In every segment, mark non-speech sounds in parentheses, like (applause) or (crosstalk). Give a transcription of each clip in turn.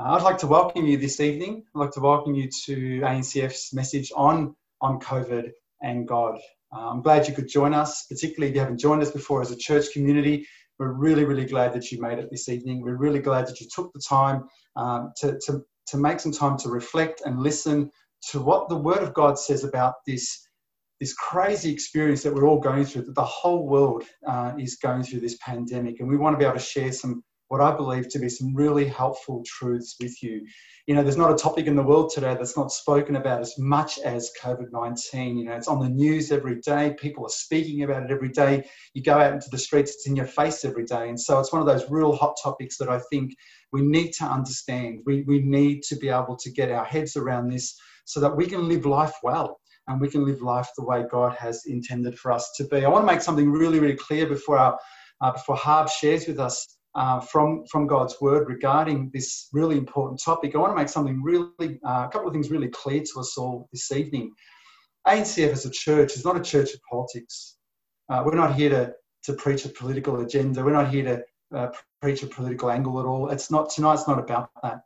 Uh, I'd like to welcome you this evening. I'd like to welcome you to ANCF's message on, on COVID and God. Uh, I'm glad you could join us, particularly if you haven't joined us before as a church community. We're really, really glad that you made it this evening. We're really glad that you took the time um, to, to, to make some time to reflect and listen to what the Word of God says about this, this crazy experience that we're all going through, that the whole world uh, is going through this pandemic. And we want to be able to share some what I believe to be some really helpful truths with you. You know, there's not a topic in the world today that's not spoken about as much as COVID 19. You know, it's on the news every day, people are speaking about it every day. You go out into the streets, it's in your face every day. And so it's one of those real hot topics that I think we need to understand. We, we need to be able to get our heads around this so that we can live life well and we can live life the way God has intended for us to be. I want to make something really, really clear before our uh, before Harb shares with us uh, from, from God's word regarding this really important topic, I want to make something really, uh, a couple of things really clear to us all this evening. ANCF as a church is not a church of politics. Uh, we're not here to, to preach a political agenda. We're not here to uh, preach a political angle at all. It's not tonight's not about that.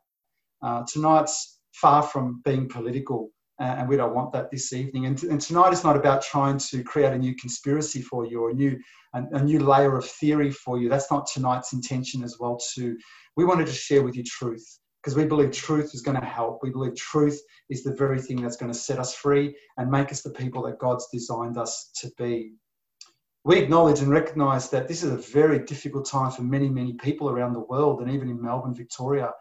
Uh, tonight's far from being political Uh, and we don't want that this evening. And, and, tonight is not about trying to create a new conspiracy for you or a new, a, a, new layer of theory for you. That's not tonight's intention as well. To we wanted to share with you truth because we believe truth is going to help. We believe truth is the very thing that's going to set us free and make us the people that God's designed us to be. We acknowledge and recognise that this is a very difficult time for many, many people around the world and even in Melbourne, Victoria.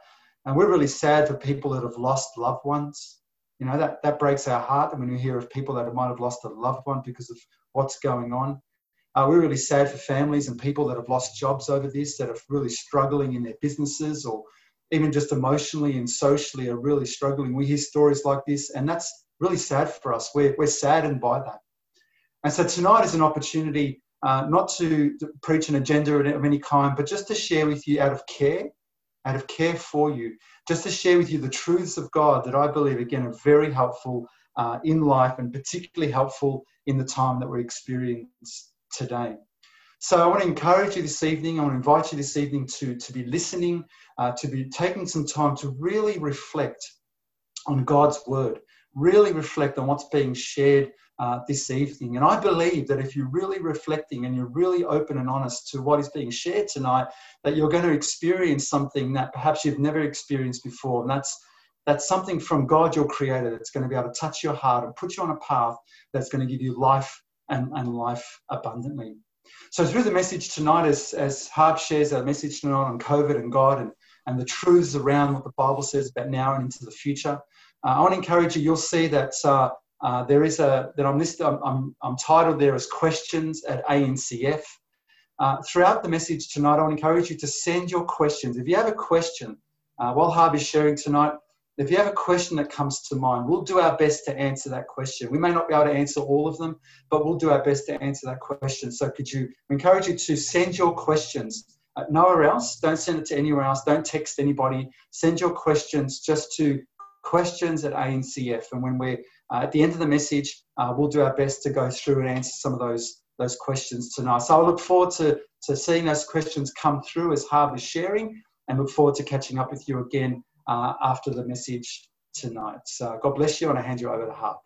And we're really sad for people that have lost loved ones you know, that, that breaks our heart when we hear of people that might have lost a loved one because of what's going on. Uh, we're really sad for families and people that have lost jobs over this, that are really struggling in their businesses or even just emotionally and socially are really struggling. We hear stories like this, and that's really sad for us. We're, we're saddened by that. And so tonight is an opportunity uh, not to, to preach an agenda of any kind, but just to share with you out of care out of care for you, just to share with you the truths of God that I believe, again, are very helpful uh, in life and particularly helpful in the time that we experience today. So I want to encourage you this evening, I want to invite you this evening to, to be listening, uh, to be taking some time to really reflect on God's word, really reflect on what's being shared uh, this evening. And I believe that if you're really reflecting and you're really open and honest to what is being shared tonight, that you're going to experience something that perhaps you've never experienced before. And that's that's something from God, your creator, that's going to be able to touch your heart and put you on a path that's going to give you life and, and life abundantly. So through the message tonight, as, as Harb shares a message tonight on COVID and God and, and the truths around what the Bible says about now and into the future, uh, I want to encourage you, you'll see that uh, uh, there is a that I'm listed. I'm, I'm, I'm, titled there as questions at ANCF. Uh, throughout the message tonight, I encourage you to send your questions. If you have a question, uh, while Harvey's sharing tonight, if you have a question that comes to mind, we'll do our best to answer that question. We may not be able to answer all of them, but we'll do our best to answer that question. So, could you encourage you to send your questions uh, nowhere else? Don't send it to anywhere else. Don't text anybody. Send your questions just to questions at ANCF. And when we're uh, at the end of the message, uh, we'll do our best to go through and answer some of those, those questions tonight. So I look forward to, to seeing those questions come through as Harv is sharing and look forward to catching up with you again uh, after the message tonight. So God bless you and I hand you over to Harv.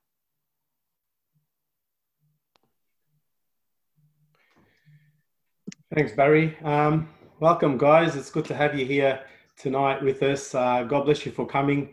Thanks, Barry. Um, welcome, guys. It's good to have you here tonight with us. Uh, God bless you for coming.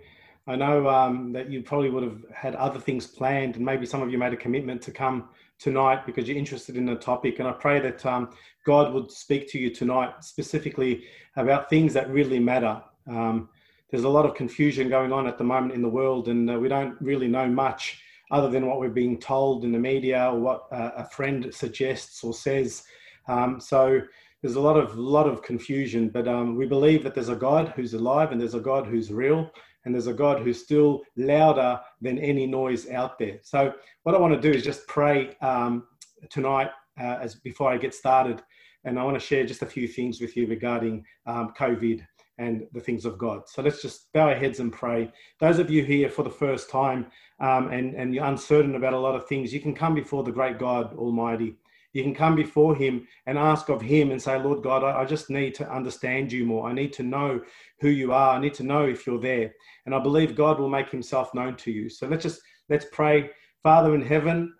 I know um, that you probably would have had other things planned, and maybe some of you made a commitment to come tonight because you're interested in the topic. And I pray that um, God would speak to you tonight specifically about things that really matter. Um, there's a lot of confusion going on at the moment in the world, and uh, we don't really know much other than what we're being told in the media or what uh, a friend suggests or says. Um, so there's a lot of lot of confusion, but um, we believe that there's a God who's alive and there's a God who's real, and there's a God who's still louder than any noise out there. So what I want to do is just pray um, tonight uh, as before I get started, and I want to share just a few things with you regarding um, COVID and the things of God. So let's just bow our heads and pray. Those of you here for the first time um, and, and you're uncertain about a lot of things, you can come before the great God Almighty. You can come before Him and ask of Him and say, Lord God, I, just need to understand you more. I need to know who you are. I need to know if you're there. And I believe God will make Himself known to you. So let's just let's pray. Father in heaven,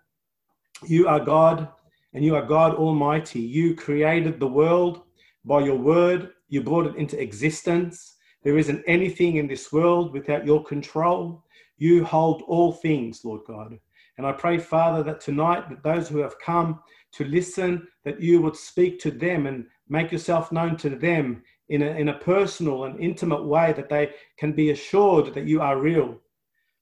you are God and you are God Almighty. You created the world by your word, you brought it into existence. There isn't anything in this world without your control. You hold all things, Lord God. And I pray, Father, that tonight, that those who have come to listen, that you would speak to them and make yourself known to them in a, in a personal and intimate way, that they can be assured that you are real.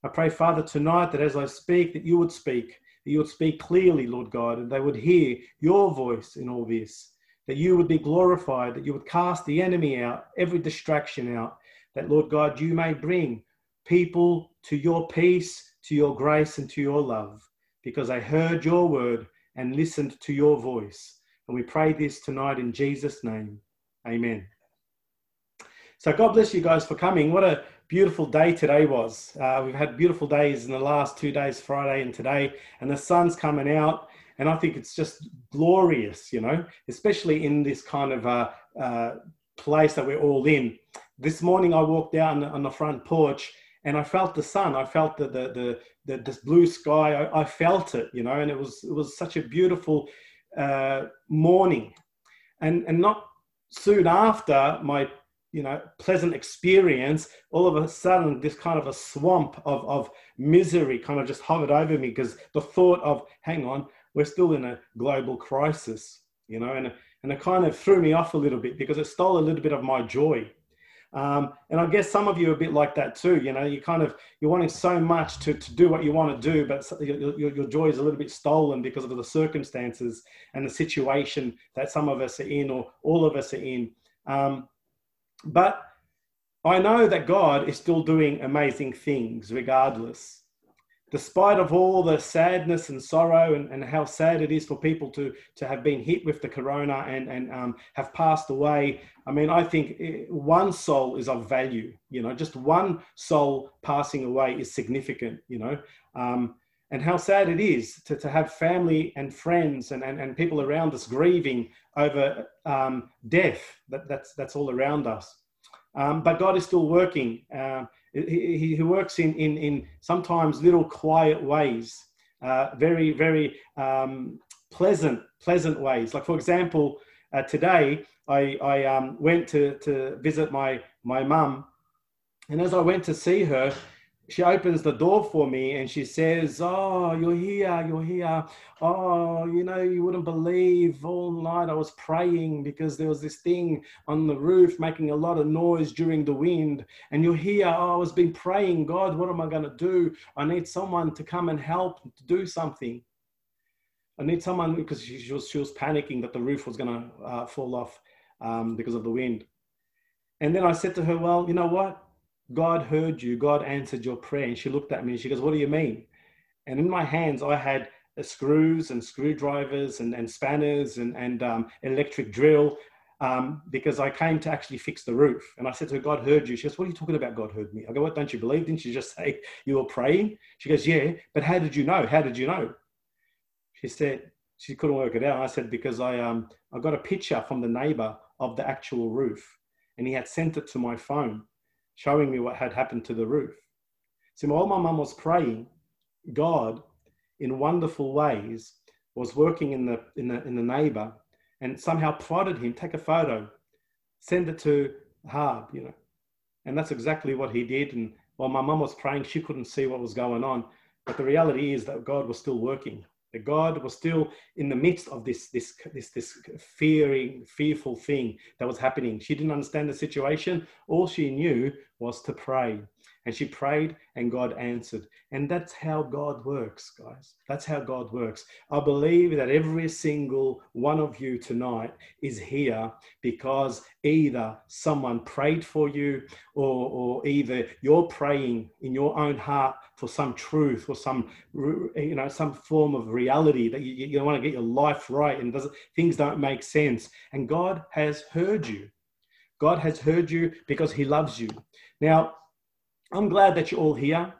I pray, Father, tonight that as I speak, that you would speak, that you would speak clearly, Lord God, and they would hear your voice in all this that you would be glorified, that you would cast the enemy out, every distraction out, that, Lord God, you may bring people to your peace, to your grace, and to your love, because I heard your word and listened to your voice. And we pray this tonight in Jesus' name. Amen. So, God bless you guys for coming. What a beautiful day today was. Uh, we've had beautiful days in the last two days, Friday and today, and the sun's coming out. And I think it's just glorious, you know, especially in this kind of uh, uh, place that we're all in. This morning I walked the, on the front porch and I felt the sun. I felt the the the, the this blue sky. I, I, felt it, you know, and it was it was such a beautiful uh, morning, and and not soon after my you know pleasant experience, all of a sudden this kind of a swamp of of misery kind of just hovered over me because the thought of hang on, we're still in a global crisis, you know, and, and it kind of threw me off a little bit because it stole a little bit of my joy. Um, and I guess some of you are a bit like that too. You know, you kind of you're wanting so much to, to do what you want to do, but your, your, your joy is a little bit stolen because of the circumstances and the situation that some of us are in, or all of us are in. Um, but I know that God is still doing amazing things regardless despite of all the sadness and sorrow and, and how sad it is for people to to have been hit with the corona and and um, have passed away i mean i think eh, one soul is of value you know just one soul passing away is significant you know. Um, and how sad it is to, to have family and friends and, and, and people around us grieving over um, death that, that's that's all around us. Um, but god is still working uh, he, he works in, in, in sometimes little quiet ways, uh, very, very um, pleasant, pleasant ways. Like, for example, uh, today I, I um, went to, to visit my, my mum, and as I went to see her, she opens the door for me and she says, Oh, you're here, you're here. Oh, you know, you wouldn't believe all night I was praying because there was this thing on the roof making a lot of noise during the wind. And you're here. Oh, I was been praying, God, what am I going to do? I need someone to come and help to do something. I need someone because she, she was, she was panicking that the roof was going to uh, fall off um, because of the wind. And then I said to her, Well, you know what? God heard you, God answered your prayer. And she looked at me and she goes, What do you mean? And in my hands, I had screws and screwdrivers and, and spanners and, and um, electric drill um, because I came to actually fix the roof. And I said to her, God heard you. She goes, What are you talking about? God heard me. I go, What don't you believe? Didn't you just say (laughs) you were praying? She goes, Yeah, but how did you know? How did you know? She said, She couldn't work it out. I said, Because I, um, I got a picture from the neighbor of the actual roof and he had sent it to my phone showing me what had happened to the roof. So while my mum was praying, God, in wonderful ways, was working in the in the in the neighbor and somehow prodded him, take a photo, send it to Harb, you know. And that's exactly what he did. And while my mum was praying, she couldn't see what was going on. But the reality is that God was still working. That God was still in the midst of this, this, this, this fearing, fearful thing that was happening. She didn't understand the situation. All she knew was to pray. And she prayed and God answered. And that's how God works, guys. That's how God works. I believe that every single one of you tonight is here because either someone prayed for you or, or either you're praying in your own heart for some truth or some you know some form of reality that you, you want to get your life right and things don't make sense and god has heard you god has heard you because he loves you now I'm glad that you're all here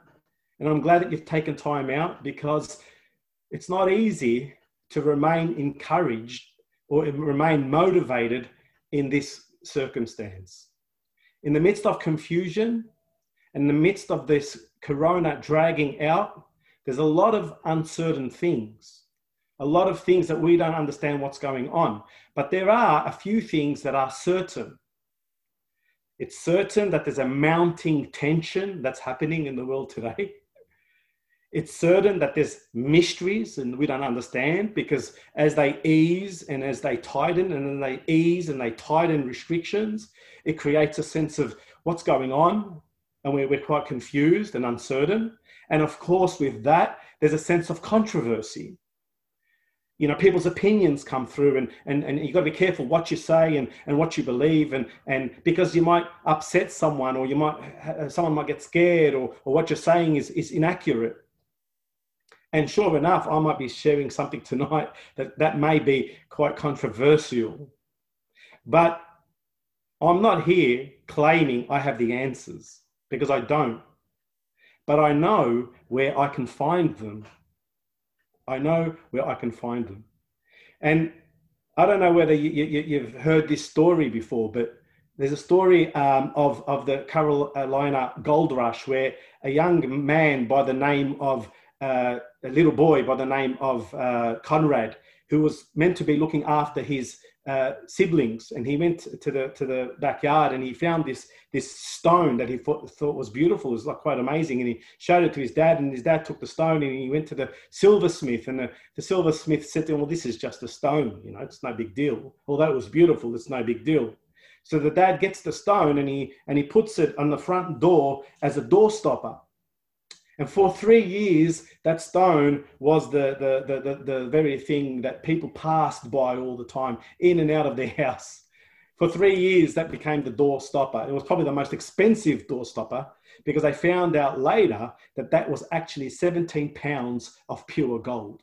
and I'm glad that you've taken time out because it's not easy to remain encouraged or remain motivated in this circumstance. In the midst of confusion, in the midst of this corona dragging out, there's a lot of uncertain things, a lot of things that we don't understand what's going on. But there are a few things that are certain. It's certain that there's a mounting tension that's happening in the world today. It's certain that there's mysteries and we don't understand because as they ease and as they tighten and then they ease and they tighten restrictions, it creates a sense of what's going on and we're, quite confused and uncertain. And of course, with that, there's a sense of controversy. You know, people's opinions come through, and, and, and you've got to be careful what you say and, and what you believe, and, and because you might upset someone, or you might uh, uh, someone might get scared, or, or what you're saying is, is inaccurate. And sure enough, I might be sharing something tonight that, that may be quite controversial. But I'm not here claiming I have the answers because I don't. But I know where I can find them. I know where I can find them. And I don't know whether you, have heard this story before, but there's a story um, of, of the Carolina gold rush where a young man by the name of uh, a little boy by the name of uh, Conrad, who was meant to be looking after his uh, siblings, and he went to the to the backyard and he found this this stone that he thought, thought was beautiful, it was like quite amazing, and he showed it to his dad, and his dad took the stone and he went to the silversmith, and the, the silversmith said to him, "Well, this is just a stone, you know, it's no big deal. Although it was beautiful, it's no big deal." So the dad gets the stone and he and he puts it on the front door as a door stopper and for three years, that stone was the, the, the, the, the very thing that people passed by all the time, in and out of their (laughs) house. For three years, that became the door stopper. It was probably the most expensive door stopper because they found out later that that was actually 17 pounds of pure gold.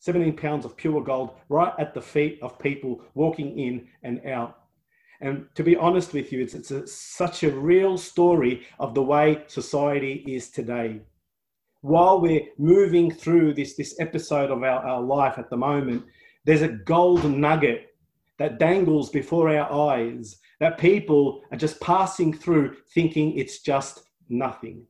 17 pounds of pure gold right at the feet of people walking in and out and to be honest with you, it's, it's a, such a real story of the way society is today. While we're moving through this, this episode of our, our life at the moment, there's a golden nugget that dangles before our eyes that people are just passing through thinking it's just nothing.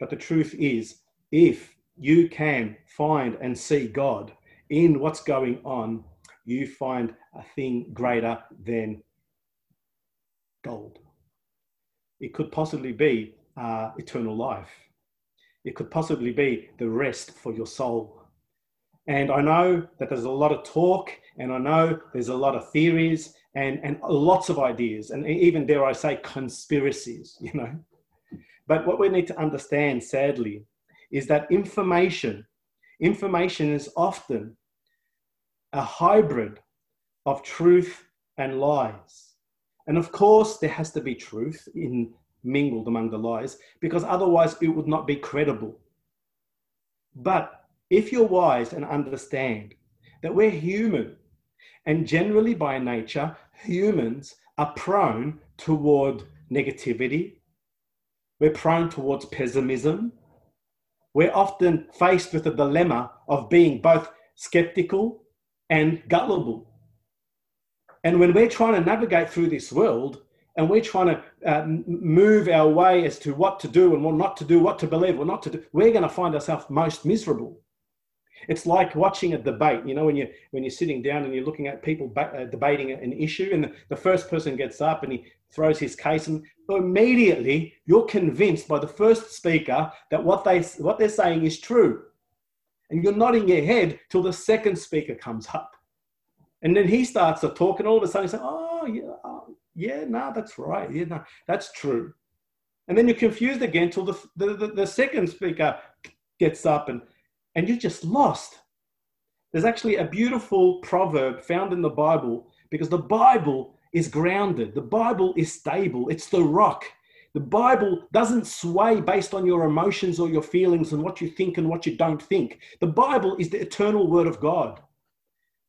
But the truth is, if you can find and see God in what's going on, you find a thing greater than gold. It could possibly be uh, eternal life. It could possibly be the rest for your soul. And I know that there's a lot of talk, and I know there's a lot of theories and, and lots of ideas, and even dare I say, conspiracies, (laughs) you know. But what we need to understand, sadly, is that information, information is often a hybrid of truth and lies. And of course, there has to be truth in mingled among the lies, because otherwise it would not be credible. But if you're wise and understand that we're human, and generally by nature, humans are prone toward negativity, we're prone towards pessimism. We're often faced with the dilemma of being both skeptical and gullible. And when we're trying to navigate through this world and we're trying to uh, move our way as to what to do and what not to do, what to believe or not to do, we're going to find ourselves most miserable. It's like watching a debate. You know, when you when you're sitting down and you're looking at people ba- uh, debating an issue, and the, the, first person gets up and he throws his case, and immediately you're convinced by the first speaker that what they what they're saying is true, and you're nodding your head till the second speaker comes up. And then he starts to talk, and all of a sudden he's like, oh, yeah, oh, yeah, no, nah, that's right. Yeah, no, that's true. And then you're confused again till the, the, the, the second speaker gets up and, and you're just lost. There's actually a beautiful proverb found in the Bible because the Bible is grounded, the Bible is stable, it's the rock. The Bible doesn't sway based on your emotions or your feelings and what you think and what you don't think. The Bible is the eternal word of God.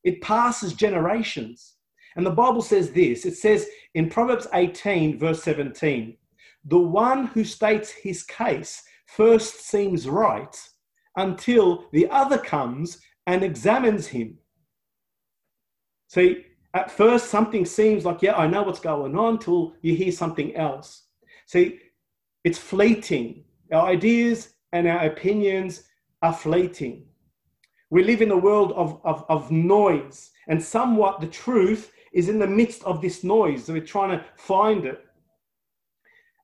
It passes generations. And the Bible says this it says in Proverbs 18, verse 17, the one who states his case first seems right until the other comes and examines him. See, at first something seems like, yeah, I know what's going on, till you hear something else. See, it's fleeting. Our ideas and our opinions are fleeting. We live in a world of, of, of noise, and somewhat the truth is in the midst of this noise. So we're trying to find it.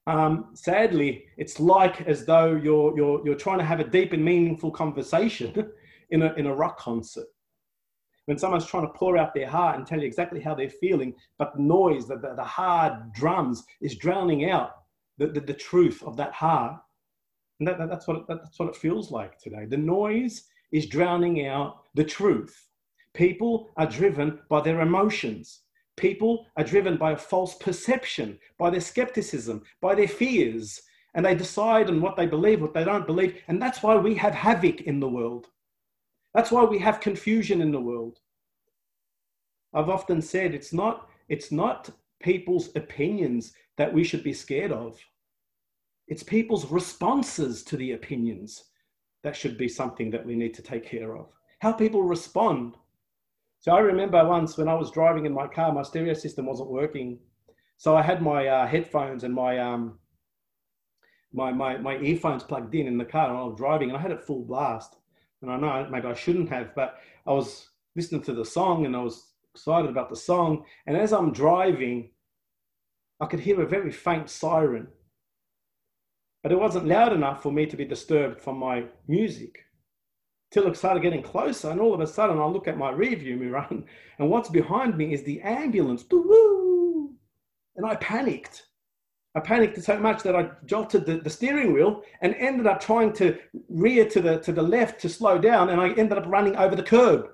Um, sadly, it's like as though you're, you're, you're trying to have a deep and meaningful conversation (laughs) in a, in a rock concert. When someone's trying to pour out their heart and tell you exactly how they're feeling, but the noise, the, the, the hard drums is drowning out the, the, the truth of that heart. And that, that, that's, what it, that's what it feels like today. The noise is drowning out the truth. People are driven by their emotions. People are driven by a false perception, by their skepticism, by their fears, and they decide on what they believe, what they don't believe. And that's why we have havoc in the world. That's why we have confusion in the world. I've often said it's not, it's not people's opinions that we should be scared of. It's people's responses to the opinions that should be something that we need to take care of. How people respond. So I remember once when I was driving in my car, my stereo system wasn't working. So I had my uh, headphones and my, um, my, my, my earphones plugged in in the car and I was driving and I had it full blast. And I know maybe I shouldn't have, but I was listening to the song and I was excited about the song. And as I'm driving, I could hear a very faint siren but it wasn't loud enough for me to be disturbed from my music. Till it started getting closer, and all of a sudden I look at my rearview mirror, (laughs) and what's behind me is the ambulance. And I panicked. I panicked so much that I jolted the, the steering wheel and ended up trying to rear to the, to the left to slow down, and I ended up running over the curb.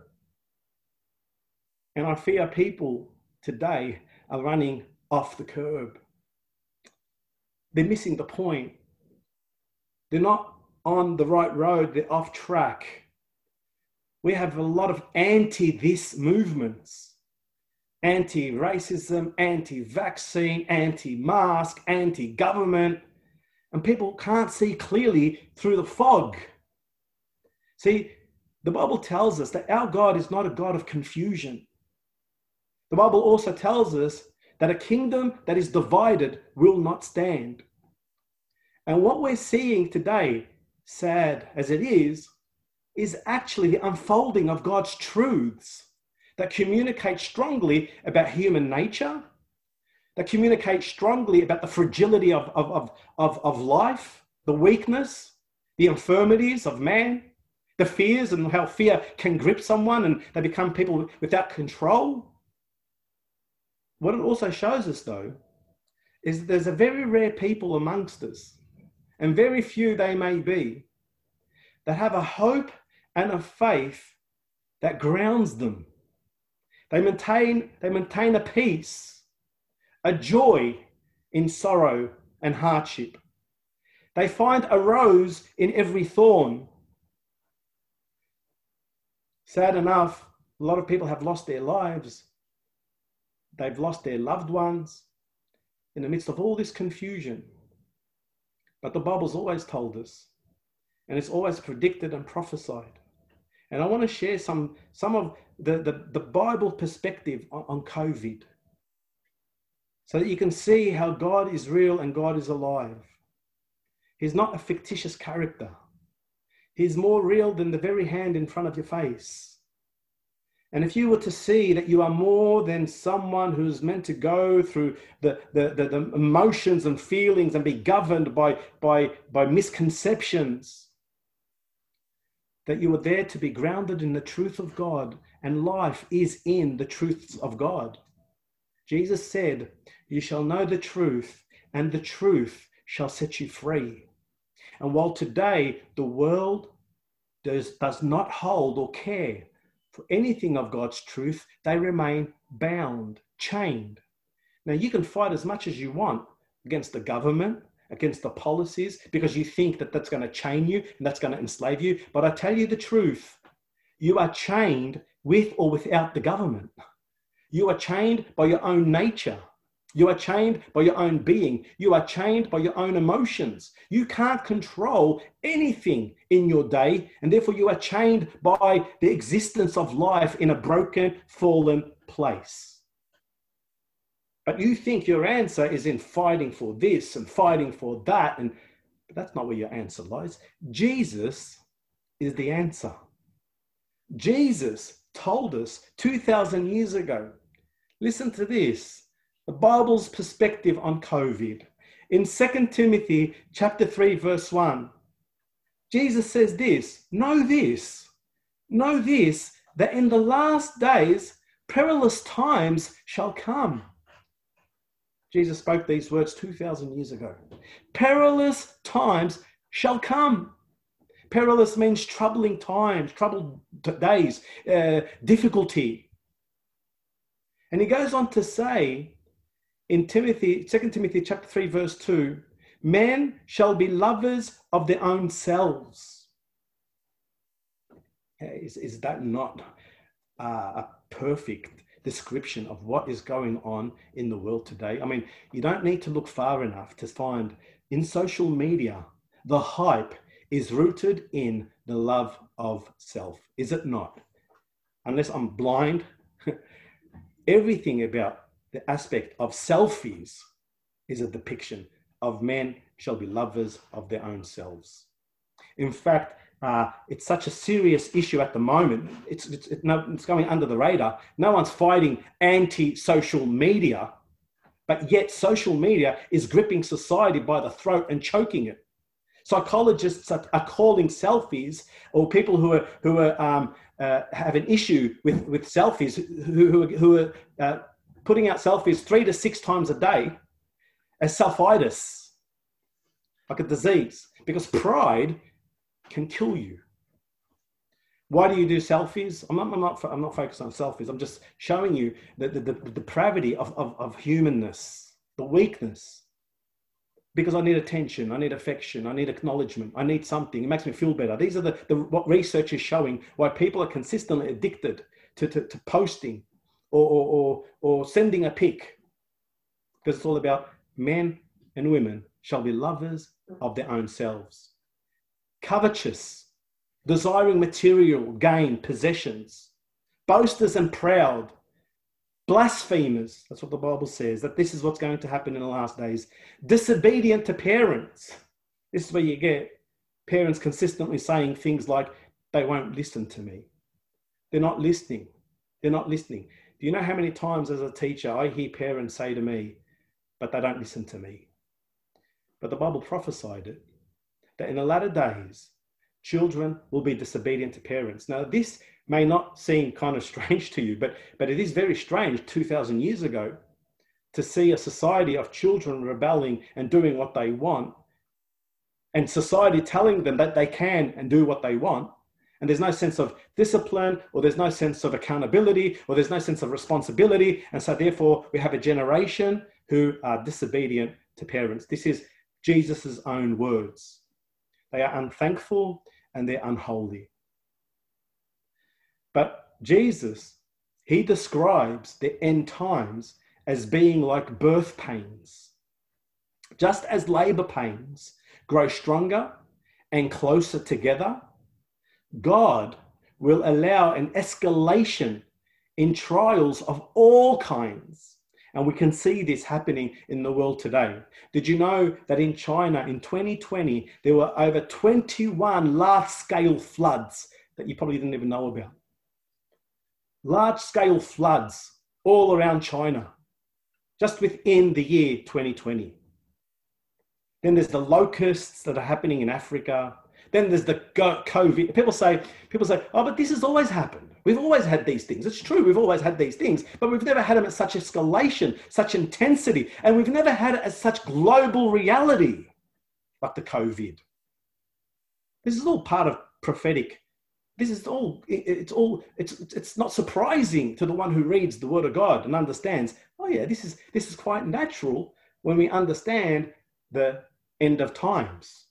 And I fear people today are running off the curb. They're missing the point. They're not on the right road, they're off track. We have a lot of anti this movements anti racism, anti vaccine, anti mask, anti government, and people can't see clearly through the fog. See, the Bible tells us that our God is not a God of confusion. The Bible also tells us that a kingdom that is divided will not stand. And what we're seeing today, sad as it is, is actually the unfolding of God's truths that communicate strongly about human nature, that communicate strongly about the fragility of, of, of, of, life, the weakness, the infirmities of man, the fears and how fear can grip someone and they become people without control. What it also shows us, though, is that there's a very rare people amongst us and very few they may be, that have a hope and a faith that grounds them. They maintain, they maintain a peace, a joy in sorrow and hardship. They find a rose in every thorn. Sad enough, a lot of people have lost their lives. They've lost their loved ones in the midst of all this confusion. But the Bible's always told us, and it's always predicted and prophesied. And I want to share some, some of the, the, the Bible perspective on, on COVID so that you can see how God is real and God is alive. He's not a fictitious character. He's more real than the very hand in front of your face. And if you were to see that you are more than someone who's meant to go through the, the, the, the, emotions and feelings and be governed by, by, by misconceptions, that you are there to be grounded in the truth of God, and life is in the truths of God. Jesus said, You shall know the truth, and the truth shall set you free. And while today the world does, does not hold or care for anything of God's truth, they remain bound, chained. Now, you can fight as much as you want against the government, against the policies, because you think that that's going to chain you and that's going to enslave you. But I tell you the truth you are chained with or without the government. You are chained by your own nature. You are chained by your own being. You are chained by your own emotions. You can't control anything in your day, and therefore you are chained by the existence of life in a broken, fallen place. But you think your answer is in fighting for this and fighting for that, and that's not where your answer lies. Jesus is the answer. Jesus told us 2,000 years ago. Listen to this the Bible's perspective on COVID. In 2 Timothy chapter 3 verse 1, Jesus says this, know this, know this that in the last days perilous times shall come. Jesus spoke these words 2000 years ago. Perilous times shall come. Perilous means troubling times, troubled days, uh, difficulty. And he goes on to say in Timothy, 2 Timothy chapter 3, verse 2, men shall be lovers of their own selves. Is, is that not uh, a perfect description of what is going on in the world today? I mean, you don't need to look far enough to find in social media the hype is rooted in the love of self, is it not? Unless I'm blind, (laughs) everything about the aspect of selfies is a depiction of men shall be lovers of their own selves. In fact, uh, it's such a serious issue at the moment. It's, it's, it, no, it's going under the radar. No one's fighting anti social media, but yet social media is gripping society by the throat and choking it. Psychologists are, are calling selfies, or people who are, who are, um, uh, have an issue with, with selfies, who, who, who are uh, putting out selfies three to six times a day as selfitis, like a disease, because pride can kill you. Why do you do selfies? I'm not, I'm not, I'm not focused on selfies. I'm just showing you the, the, the depravity of, of, of humanness, the weakness. Because I need attention, I need affection, I need acknowledgement, I need something. It makes me feel better. These are the, the what research is showing why people are consistently addicted to, to, to posting or, or, or, or sending a pic, because it's all about men and women shall be lovers of their own selves. Covetous, desiring material gain, possessions, boasters and proud, blasphemers. That's what the Bible says, that this is what's going to happen in the last days. Disobedient to parents. This is where you get parents consistently saying things like, they won't listen to me. They're not listening. They're not listening. Do you know how many times as a teacher I hear parents say to me, but they don't listen to me? But the Bible prophesied it that in the latter days, children will be disobedient to parents. Now, this may not seem kind of strange to you, but, but it is very strange 2,000 years ago to see a society of children rebelling and doing what they want, and society telling them that they can and do what they want, and there's no sense of discipline or there's no sense of accountability or there's no sense of responsibility. And so therefore we have a generation who are disobedient to parents. This is jesus' own words. They are unthankful and they're unholy. But jesus he describes the end times as being like birth pains. Just as labor pains grow stronger and closer together God will allow an escalation in trials of all kinds. And we can see this happening in the world today. Did you know that in China in 2020, there were over 21 large scale floods that you probably didn't even know about? Large scale floods all around China, just within the year 2020. Then there's the locusts that are happening in Africa. Then there's the COVID. People say, people say, oh, but this has always happened. We've always had these things. It's true, we've always had these things, but we've never had them at such escalation, such intensity, and we've never had it as such global reality like the COVID. This is all part of prophetic. This is all. It's all. It's it's not surprising to the one who reads the Word of God and understands. Oh yeah, this is this is quite natural when we understand the end of times.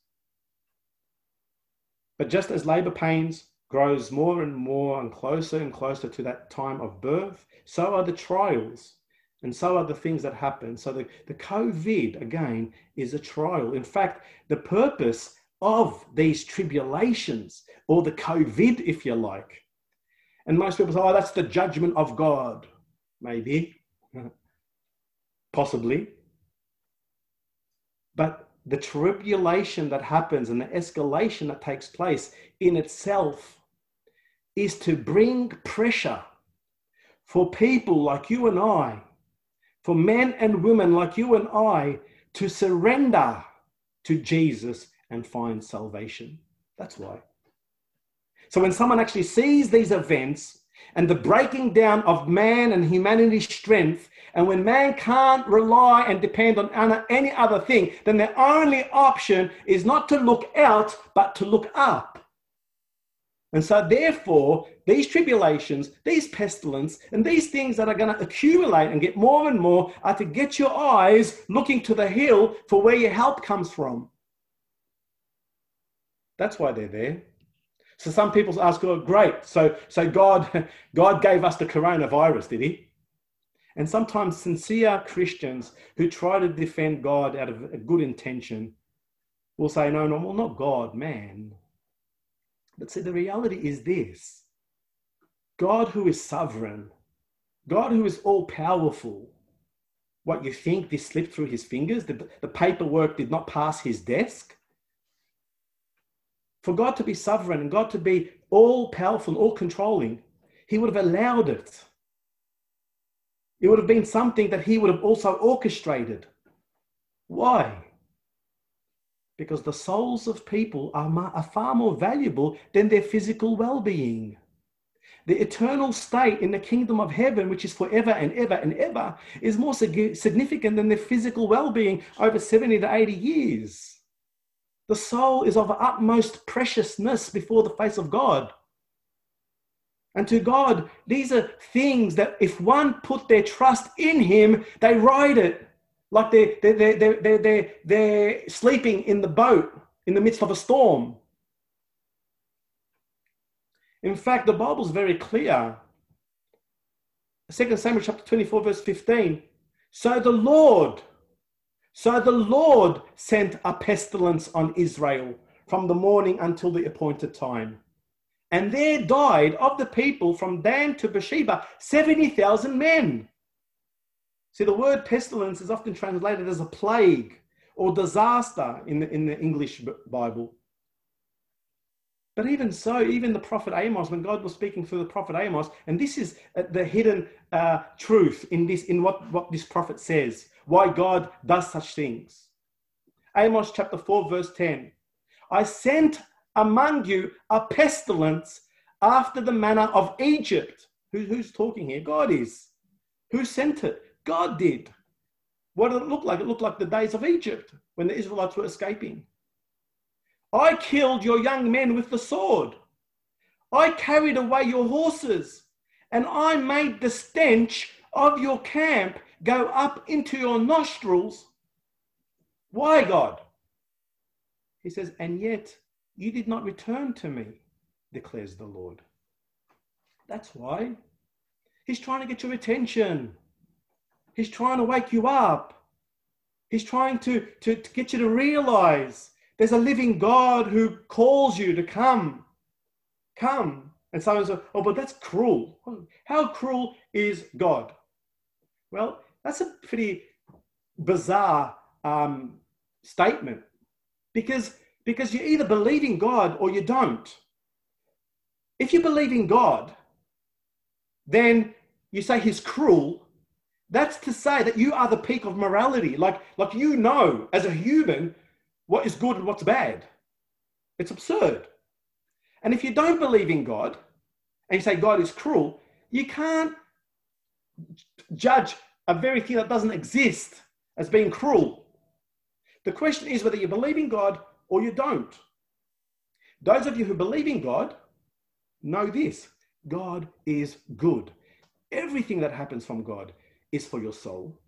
But just as labor pains grows more and more and closer and closer to that time of birth, so are the trials And so are the things that happen. So the, the COVID, again, is a trial. In fact, the purpose of these tribulations, or the COVID, if you like. And most people say, oh, that's the judgment of God. Maybe, (laughs) possibly. But the tribulation that happens and the escalation that takes place in itself is to bring pressure for people like you and I, for men and women like you and I, to surrender to Jesus and find salvation. That's why. So when someone actually sees these events and the breaking down of man and humanity's strength, and when man can't rely and depend on any other thing, then the only option is not to look out, but to look up. And so, therefore, these tribulations, these pestilence, and these things that are going to accumulate and get more and more are to get your eyes looking to the hill for where your help comes from. That's why they're there. So some people ask, "Oh, great! So, so God, (laughs) God gave us the coronavirus, did He?" And sometimes sincere Christians who try to defend God out of a good intention will say, "No, no, well, not God, man." But see, the reality is this: God, who is sovereign, God, who is all powerful. What you think this slipped through his fingers? The, the paperwork did not pass his desk for God to be sovereign and God to be all powerful all controlling, He would have allowed it. It would have been something that He would have also orchestrated. Why? Because the souls of people are, far more valuable than their physical well being. The eternal state in the kingdom of heaven, which is forever and ever and ever, is more significant than their physical well being over 70 to 80 years. The soul is of utmost preciousness before the face of God. And to God, these are things that if one put their trust in Him, they ride it like they're, they're, they're, they're, they're, they're sleeping in the boat in the midst of a storm. In fact, the Bible's very clear. 2 Samuel chapter 24, verse 15. So the Lord, so the Lord sent a pestilence on Israel from the morning until the appointed time. And there died of the people from Dan to Beersheba 70,000 men. See, the word pestilence is often translated as a plague or disaster in the, in the English Bible. But even so, even the prophet Amos, when God was speaking through the prophet Amos, and this is uh, the hidden uh, truth in this, in what, what this prophet says why God does such things. Amos chapter 4, verse 10. I sent among you a pestilence after the manner of Egypt. Who, who's talking here? God is. Who sent it? God did. What did it look like? It looked like the days of Egypt when the Israelites were escaping. I killed your young men with the sword. I carried away your horses, and I made the stench of your camp go up into your nostrils. Why, God? He says, And yet you did not return to me, declares the Lord. That's why. He's trying to get your attention. He's trying to wake you up. He's trying to, to, to get you to realize there's a living God who calls you to come. Come. And someone says, Oh, but that's cruel. How cruel is God? Well, that's a pretty bizarre um, statement because, because you either believe in God or you don't. If you believe in God, then you say he's cruel. That's to say that you are the peak of morality. Like, like you know as a human what is good and what's bad. It's absurd. And if you don't believe in God and you say God is cruel, you can't judge a very thing that doesn't exist as being cruel. The question is whether you believe in God or you don't. Those of you who believe in God know this God is good. Everything that happens from God is for your soul.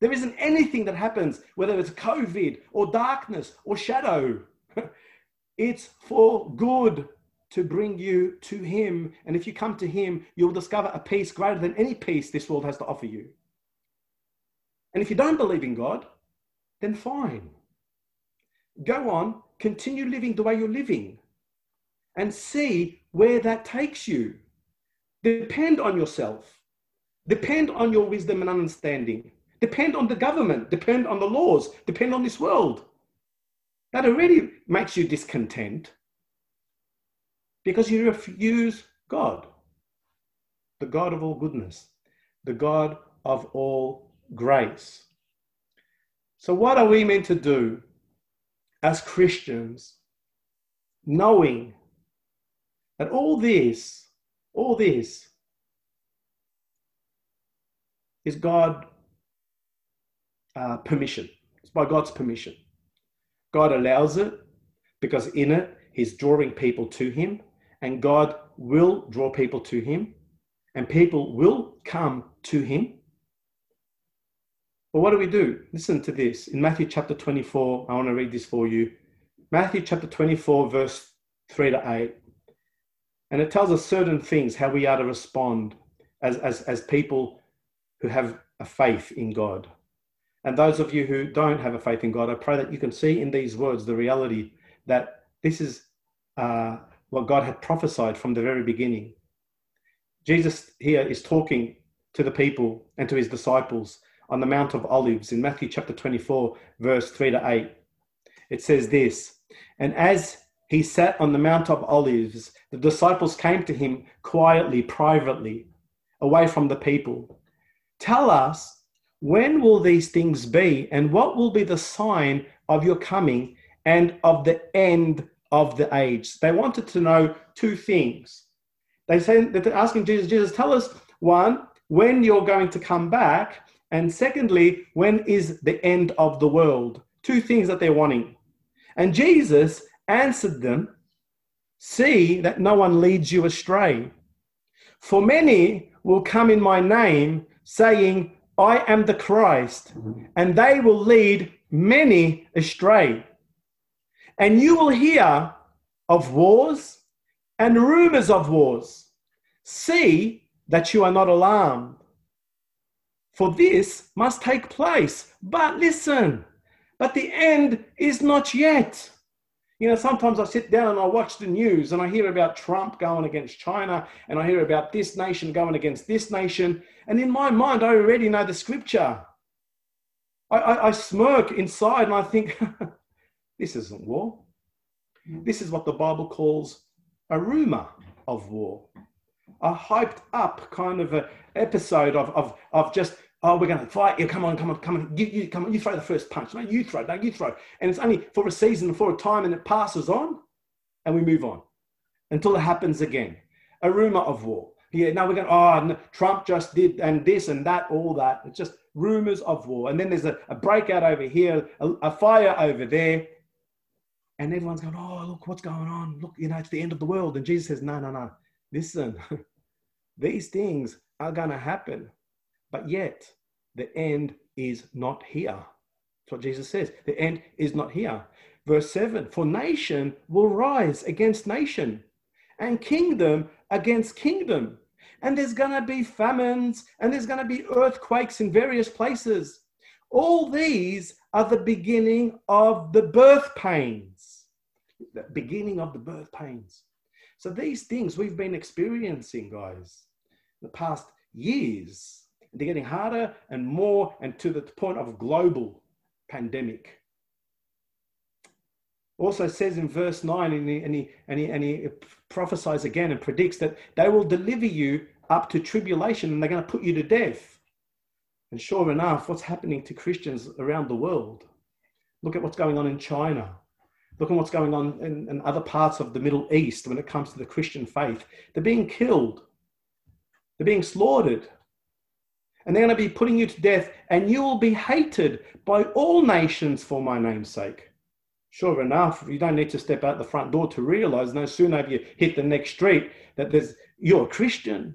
There isn't anything that happens, whether it's COVID or darkness or shadow. (laughs) it's for good to bring you to Him. And if you come to Him, you'll discover a peace greater than any peace this world has to offer you. And if you don't believe in God, then fine. Go on, continue living the way you're living and see where that takes you. Depend on yourself. Depend on your wisdom and understanding. Depend on the government. Depend on the laws. Depend on this world. That already makes you discontent because you refuse God, the God of all goodness, the God of all grace. So, what are we meant to do as Christians, knowing that all this, all this is God uh, permission. It's by God's permission. God allows it because in it, He's drawing people to Him, and God will draw people to Him, and people will come to Him. But what do we do? Listen to this. In Matthew chapter 24, I want to read this for you. Matthew chapter 24, verse 3 to 8. And it tells us certain things, how we are to respond as, as, as people who have a faith in God. And those of you who don't have a faith in God, I pray that you can see in these words the reality that this is uh, what God had prophesied from the very beginning. Jesus here is talking to the people and to his disciples on the Mount of Olives in Matthew chapter 24, verse 3 to 8. It says this And as he sat on the Mount of Olives, the disciples came to him quietly, privately, away from the people. Tell us when will these things be, and what will be the sign of your coming and of the end of the age? They wanted to know two things. They that they're asking Jesus, Jesus, tell us one, when you're going to come back, and secondly, when is the end of the world? Two things that they're wanting. And Jesus answered them, See that no one leads you astray. For many will come in my name, saying, I am the Christ, and they will lead many astray. And you will hear of wars and rumors of wars. See that you are not alarmed. For this must take place. But listen, but the end is not yet. You know, sometimes I sit down and I watch the news and I hear about Trump going against China and I hear about this nation going against this nation. And in my mind, I already know the scripture. I, I, I smirk inside and I think, (laughs) this isn't war. This is what the Bible calls a rumor of war, a hyped up kind of an episode of, of, of just oh, we're going to fight you. Come on, come on, come on. You, you, come on. You throw the first punch. No, you throw. No, you throw. And it's only for a season, for a time, and it passes on, and we move on until it happens again. A rumor of war. Yeah, now we're going, oh, no, Trump just did, and this and that, all that. It's just rumors of war. And then there's a, a breakout over here, a, a fire over there. And everyone's going, oh, look, what's going on? Look, you know, it's the end of the world. And Jesus says, no, no, no. Listen, (laughs) these things are going to happen but yet, the end is not here. That's what Jesus says. The end is not here. Verse 7 For nation will rise against nation, and kingdom against kingdom. And there's going to be famines, and there's going to be earthquakes in various places. All these are the beginning of the birth pains. The beginning of the birth pains. So these things we've been experiencing, guys, the past years they're getting harder and more, and to the point of global pandemic. Also says in verse 9, and he, and, he, and, he, and he prophesies again and predicts that they will deliver you up to tribulation and they're going to put you to death. And sure enough, what's happening to Christians around the world? Look at what's going on in China. Look at what's going on in, in other parts of the Middle East when it comes to the Christian faith. They're being killed, they're being slaughtered and they're going to be putting you to death, and you will be hated by all nations for my name's sake. Sure enough, you don't need to step out the front door to realize no sooner have you hit the next street that there's you're a Christian.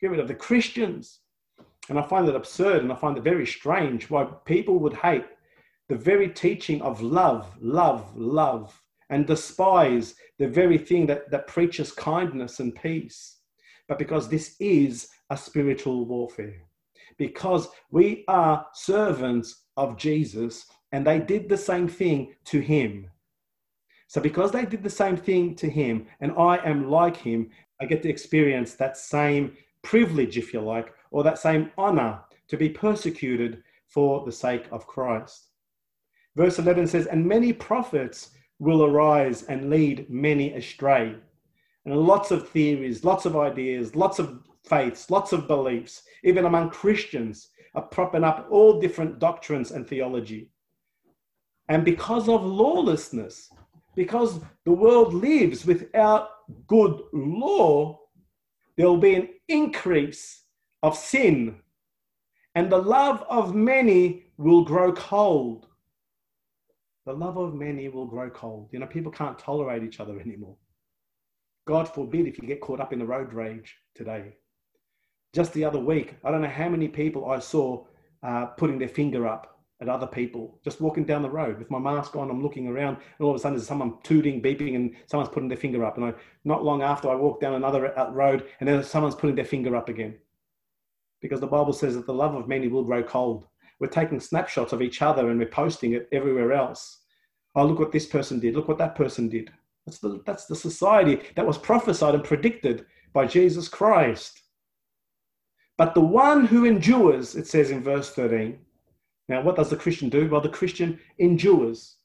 Get rid of the Christians. And I find that absurd and I find it very strange why people would hate the very teaching of love, love, love, and despise the very thing that, that preaches kindness and peace. But because this is a spiritual warfare because we are servants of Jesus and they did the same thing to him. So, because they did the same thing to him and I am like him, I get to experience that same privilege, if you like, or that same honor to be persecuted for the sake of Christ. Verse 11 says, And many prophets will arise and lead many astray. And lots of theories, lots of ideas, lots of faiths, lots of beliefs, even among Christians, are propping up all different doctrines and theology. And because of lawlessness, because the world lives without good law, there will be an increase of sin, and the love of many will grow cold. The love of many will grow cold. You know, people can't tolerate each other anymore. God forbid if you get caught up in the road rage today. Just the other week, I don't know how many people I saw uh, putting their finger up at other people, just walking down the road with my mask on. I'm looking around, and all of a sudden there's someone tooting, beeping, and someone's putting their finger up. And I, not long after, I walk down another uh, road, and then someone's putting their finger up again. Because the Bible says that the love of many will grow cold. We're taking snapshots of each other and we're posting it everywhere else. Oh, look what this person did. Look what that person did. That's the, that's the society that was prophesied and predicted by Jesus Christ. But the one who endures, it says in verse 13. Now, what does the Christian do? Well, the Christian endures.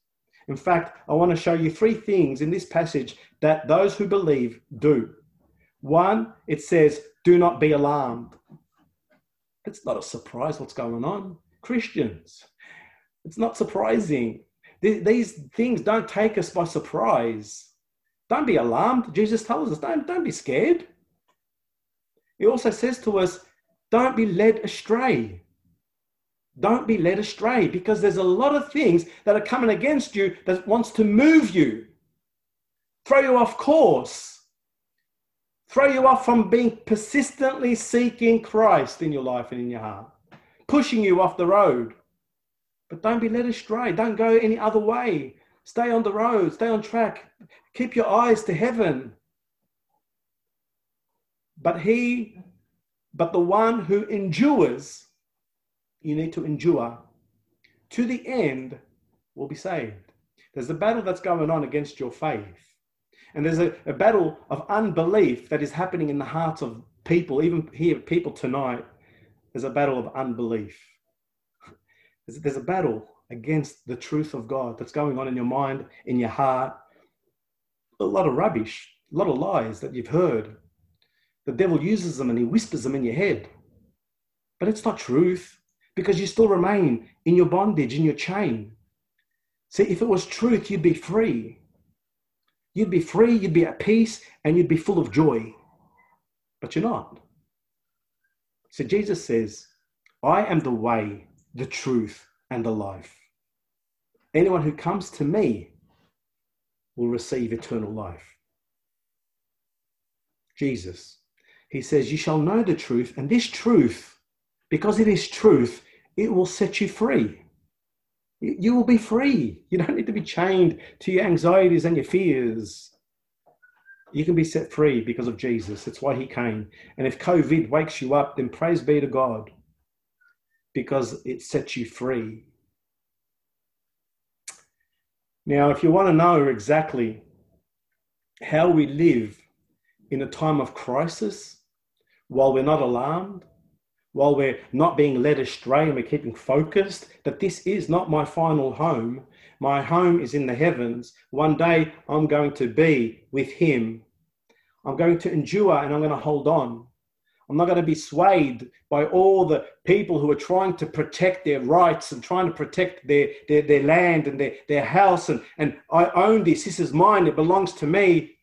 In fact, I want to show you three things in this passage that those who believe do. One, it says, do not be alarmed. It's not a surprise what's going on. Christians, it's not surprising. These things don't take us by surprise. Don't be alarmed. Jesus tells us, don't, don't be scared. He also says to us, don't be led astray. Don't be led astray because there's a lot of things that are coming against you that wants to move you, throw you off course, throw you off from being persistently seeking Christ in your life and in your heart, pushing you off the road. But don't be led astray. Don't go any other way. Stay on the road, stay on track. Keep your eyes to heaven. But he, but the one who endures, you need to endure to the end, will be saved. There's a battle that's going on against your faith. And there's a, a battle of unbelief that is happening in the hearts of people, even here, people tonight. There's a battle of unbelief. There's, there's a battle against the truth of God that's going on in your mind, in your heart. A lot of rubbish, a lot of lies that you've heard. The devil uses them and he whispers them in your head. But it's not truth because you still remain in your bondage, in your chain. See, if it was truth, you'd be free. You'd be free, you'd be at peace, and you'd be full of joy. But you're not. So Jesus says, I am the way, the truth, and the life. Anyone who comes to me will receive eternal life. Jesus, he says, You shall know the truth, and this truth, because it is truth, it will set you free. You will be free. You don't need to be chained to your anxieties and your fears. You can be set free because of Jesus. That's why he came. And if COVID wakes you up, then praise be to God because it sets you free. Now, if you want to know exactly how we live in a time of crisis, while we're not alarmed, while we're not being led astray and we're keeping focused that this is not my final home, my home is in the heavens. One day I'm going to be with Him. I'm going to endure and I'm going to hold on. I'm not going to be swayed by all the people who are trying to protect their rights and trying to protect their, their, their land and their, their house. And, and I own this. This is mine. It belongs to me.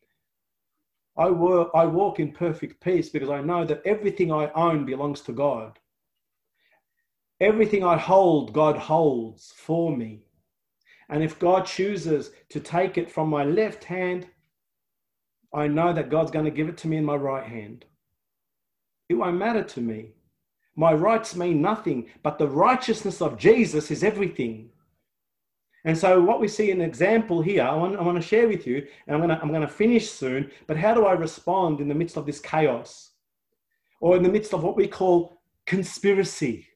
I, I walk in perfect peace because I know that everything I own belongs to God. Everything I hold, God holds for me. And if God chooses to take it from my left hand, I know that God's going to give it to me in my right hand. It won't matter to me. My rights mean nothing, but the righteousness of Jesus is everything. And so, what we see in an example here, I want, I want to share with you, and I'm going, to, I'm going to finish soon, but how do I respond in the midst of this chaos? Or in the midst of what we call conspiracy.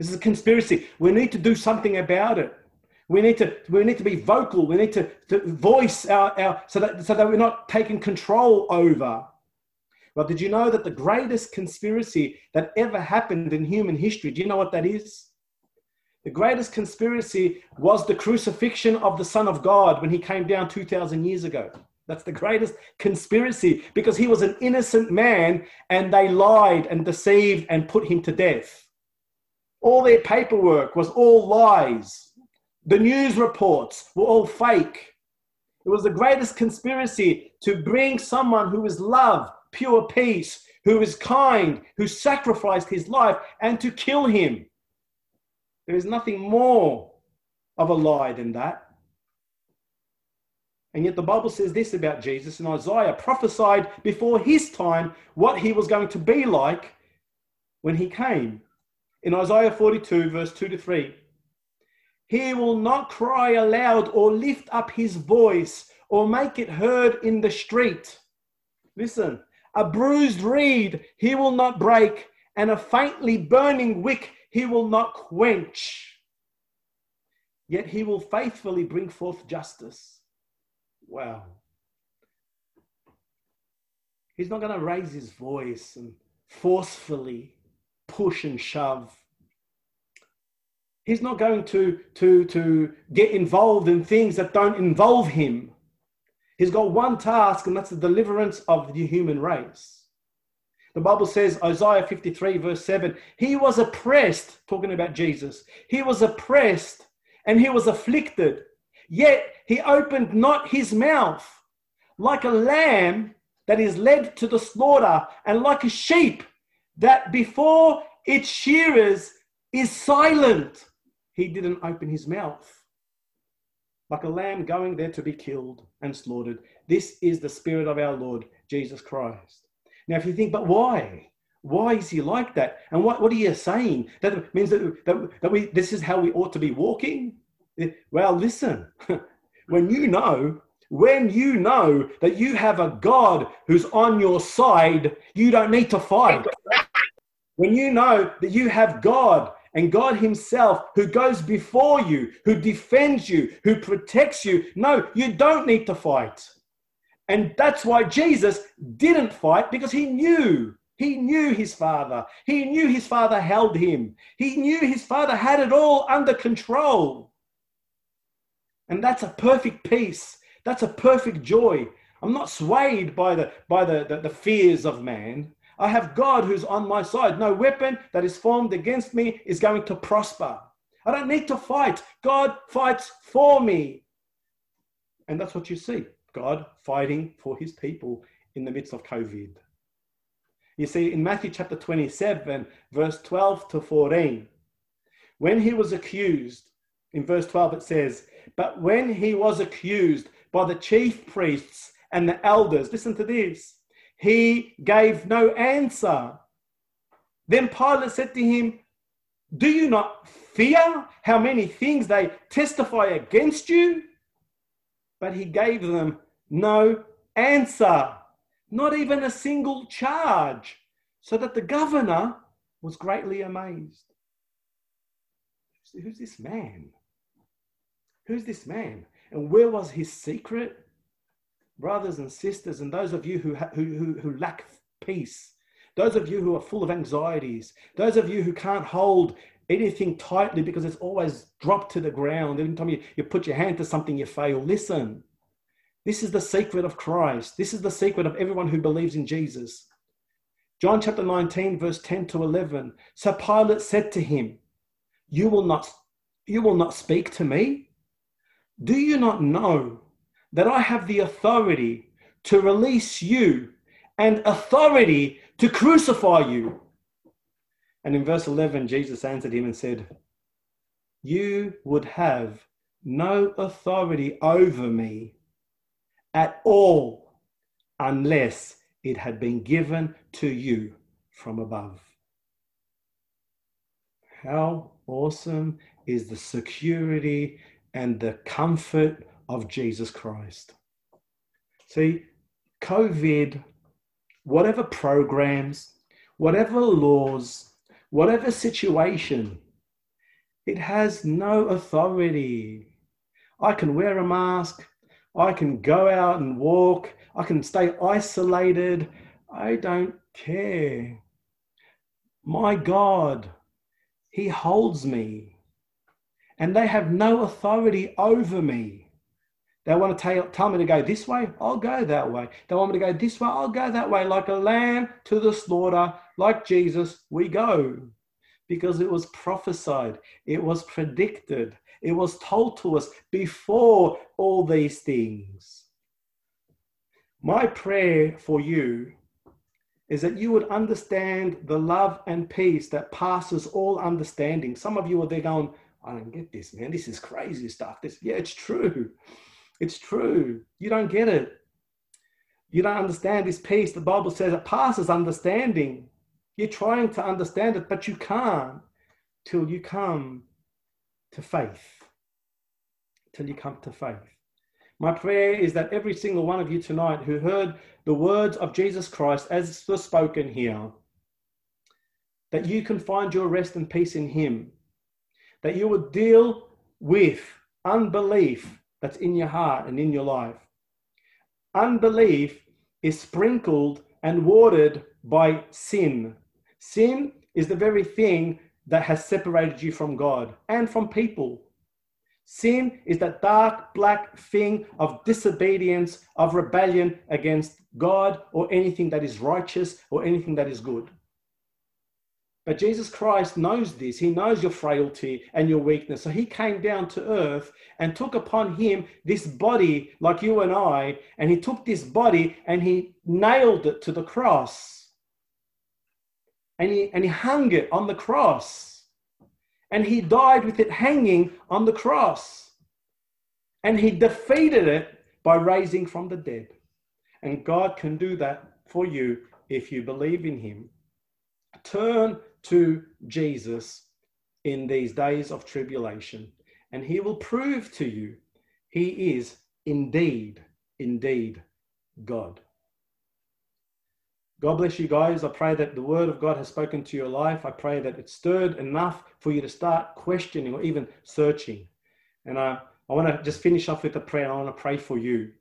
This is a conspiracy. We need to do something about it. We need to we need to be vocal. We need to, to voice our, our so that so that we're not taking control over. Well, did you know that the greatest conspiracy that ever happened in human history, do you know what that is? The greatest conspiracy was the crucifixion of the Son of God when he came down 2,000 years ago. That's the greatest conspiracy because he was an innocent man and they lied and deceived and put him to death. All their paperwork was all lies. The news reports were all fake. It was the greatest conspiracy to bring someone who is love, pure peace, who is kind, who sacrificed his life, and to kill him. There is nothing more of a lie than that. And yet the Bible says this about Jesus, and Isaiah prophesied before his time what he was going to be like when he came. In Isaiah 42, verse 2 to 3, he will not cry aloud or lift up his voice or make it heard in the street. Listen, a bruised reed he will not break, and a faintly burning wick he will not quench. Yet he will faithfully bring forth justice. Wow. He's not going to raise his voice and forcefully push and shove. He's not going to, to, to get involved in things that don't involve him. He's got one task, and that's the deliverance of the human race. The Bible says, Isaiah 53, verse 7, he was oppressed, talking about Jesus. He was oppressed and he was afflicted, yet he opened not his mouth. Like a lamb that is led to the slaughter, and like a sheep that before its shearers is silent, he didn't open his mouth. Like a lamb going there to be killed and slaughtered. This is the spirit of our Lord Jesus Christ. Now, if you think, but why? Why is he like that? And what, what are you saying? That means that, that, that we, this is how we ought to be walking? Well, listen, (laughs) when you know, when you know that you have a God who's on your side, you don't need to fight. When you know that you have God and God Himself who goes before you, who defends you, who protects you, no, you don't need to fight. And that's why Jesus didn't fight because he knew. He knew his father. He knew his father held him. He knew his father had it all under control. And that's a perfect peace. That's a perfect joy. I'm not swayed by the by the, the, the fears of man. I have God who's on my side. No weapon that is formed against me is going to prosper. I don't need to fight. God fights for me. And that's what you see. God fighting for his people in the midst of COVID. You see, in Matthew chapter 27, verse 12 to 14, when he was accused, in verse 12 it says, But when he was accused by the chief priests and the elders, listen to this, he gave no answer. Then Pilate said to him, Do you not fear how many things they testify against you? But he gave them no answer, not even a single charge, so that the governor was greatly amazed. Who's this man? Who's this man? And where was his secret? Brothers and sisters, and those of you who, who, who, who lack peace, those of you who are full of anxieties, those of you who can't hold anything tightly because it's always dropped to the ground. Every time you, you put your hand to something, you fail. Listen, this is the secret of Christ. This is the secret of everyone who believes in Jesus. John chapter 19, verse 10 to 11. So Pilate said to him, You will not, you will not speak to me? Do you not know that I have the authority to release you and authority to crucify you? And in verse 11, Jesus answered him and said, You would have no authority over me at all unless it had been given to you from above. How awesome is the security and the comfort of Jesus Christ. See, COVID, whatever programs, whatever laws, whatever situation, it has no authority. I can wear a mask. I can go out and walk. I can stay isolated. I don't care. My God, He holds me. And they have no authority over me. They want to tell, tell me to go this way, I'll go that way. They want me to go this way, I'll go that way. Like a lamb to the slaughter, like Jesus, we go. Because it was prophesied, it was predicted, it was told to us before all these things. My prayer for you is that you would understand the love and peace that passes all understanding. Some of you are there going, I don't get this, man. This is crazy stuff. This, yeah, it's true. It's true. You don't get it. You don't understand this peace. The Bible says it passes understanding. You're trying to understand it, but you can't till you come to faith. Till you come to faith. My prayer is that every single one of you tonight who heard the words of Jesus Christ as was spoken here, that you can find your rest and peace in Him, that you would deal with unbelief that's in your heart and in your life. Unbelief is sprinkled and watered by sin. Sin is the very thing that has separated you from God and from people. Sin is that dark black thing of disobedience, of rebellion against God or anything that is righteous or anything that is good. But Jesus Christ knows this. He knows your frailty and your weakness. So he came down to earth and took upon him this body like you and I. And he took this body and he nailed it to the cross. And he, and he hung it on the cross and he died with it hanging on the cross. And he defeated it by raising from the dead. And God can do that for you if you believe in him. Turn to Jesus in these days of tribulation, and he will prove to you he is indeed, indeed God. God bless you guys. I pray that the word of God has spoken to your life. I pray that it's stirred enough for you to start questioning or even searching. And I, I want to just finish off with a prayer. I want to pray for you.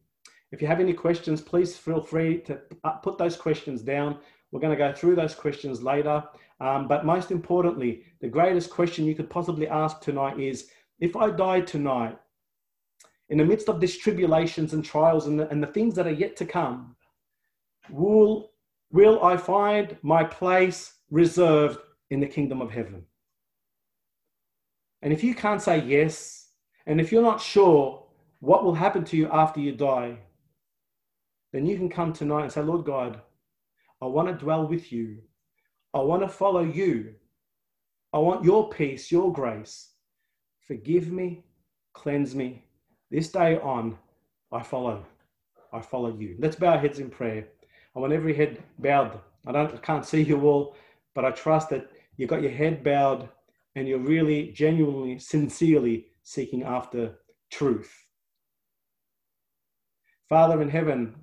If you have any questions, please feel free to uh, put those questions down. We're going to go through those questions later. Um, but most importantly, the greatest question you could possibly ask tonight is if I die tonight, in the midst of these tribulations and trials and the, and the things that are yet to come, will will I find my place reserved in the kingdom of heaven? And if you can't say yes, and if you're not sure what will happen to you after you die, then you can come tonight and say, Lord God, I want to dwell with you. I want to follow you. I want your peace, your grace. Forgive me, cleanse me. This day on, I follow. I follow you. Let's bow our heads in prayer. I want every head bowed. I don't, I can't see you all, but I trust that you've got your head bowed and you're really genuinely, sincerely seeking after truth. Father in heaven,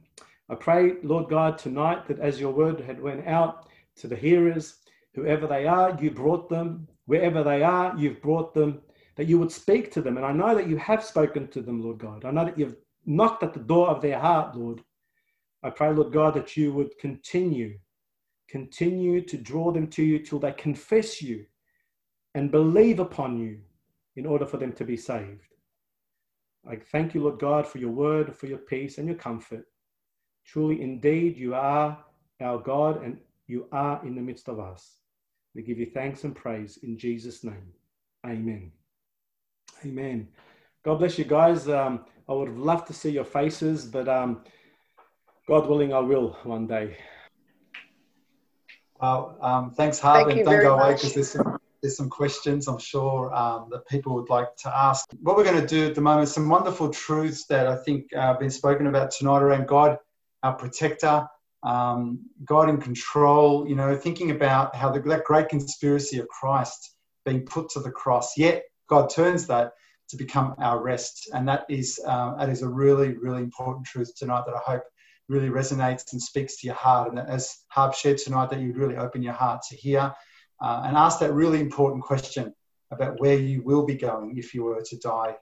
I pray, Lord God, tonight that as your word had went out to the hearers, whoever they are, you brought them. Wherever they are, you've brought them. That you would speak to them. And I know that you have spoken to them, Lord God. I know that you've knocked at the door of their heart, Lord. I pray, Lord God, that you would continue, continue to draw them to you till they confess you and believe upon you in order for them to be saved. I thank you, Lord God, for your word, for your peace and your comfort. Truly, indeed, you are our God and you are in the midst of us. We give you thanks and praise in Jesus' name. Amen. Amen. God bless you guys. Um, I would have loved to see your faces, but um, God willing, I will one day. Well, um, thanks, Harv, Thank and don't go away because there's some, there's some questions I'm sure um, that people would like to ask. What we're going to do at the moment, some wonderful truths that I think uh, have been spoken about tonight around God, our protector, um, God in control, you know, thinking about how the, that great conspiracy of Christ being put to the cross, yet God turns that to become our rest. And that is, uh, that is a really, really important truth tonight that I hope really resonates and speaks to your heart. And as Harv shared tonight, that you'd really open your heart to hear. uh, and ask that really important question about where you will be going if you were to die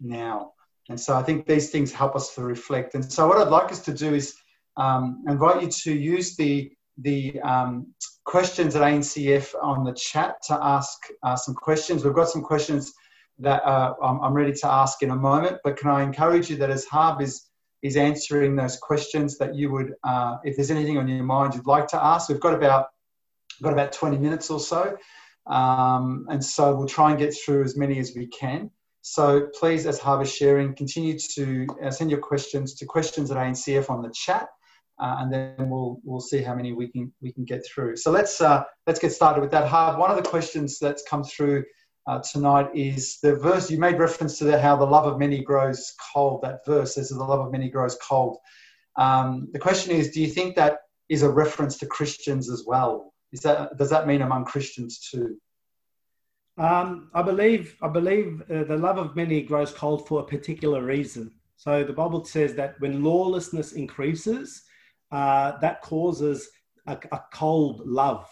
now. And so I think these things help us to reflect. And so what I'd like us to do is um, invite you to use the the um, questions at ANCF on the chat to ask uh, some questions. We've got some questions that uh, I'm, ready to ask in a moment, but can I encourage you that as Harb is is answering those questions that you would, uh, if there's anything on your mind you'd like to ask, we've got about got about 20 minutes or so, um, and so we'll try and get through as many as we can. So please, as Harb is sharing, continue to uh, send your questions to questions at ANCF on the chat. Uh, and then we'll we'll see how many we can we can get through. So let's uh, let's get started with that. Harb, one of the questions that's come through uh, tonight is the verse you made reference to the, how the love of many grows cold. That verse says the love of many grows cold. Um, the question is, do you think that is a reference to Christians as well? Is that does that mean among Christians too? Um, I believe I believe uh, the love of many grows cold for a particular reason. So the Bible says that when lawlessness increases, uh, that causes a, a cold love,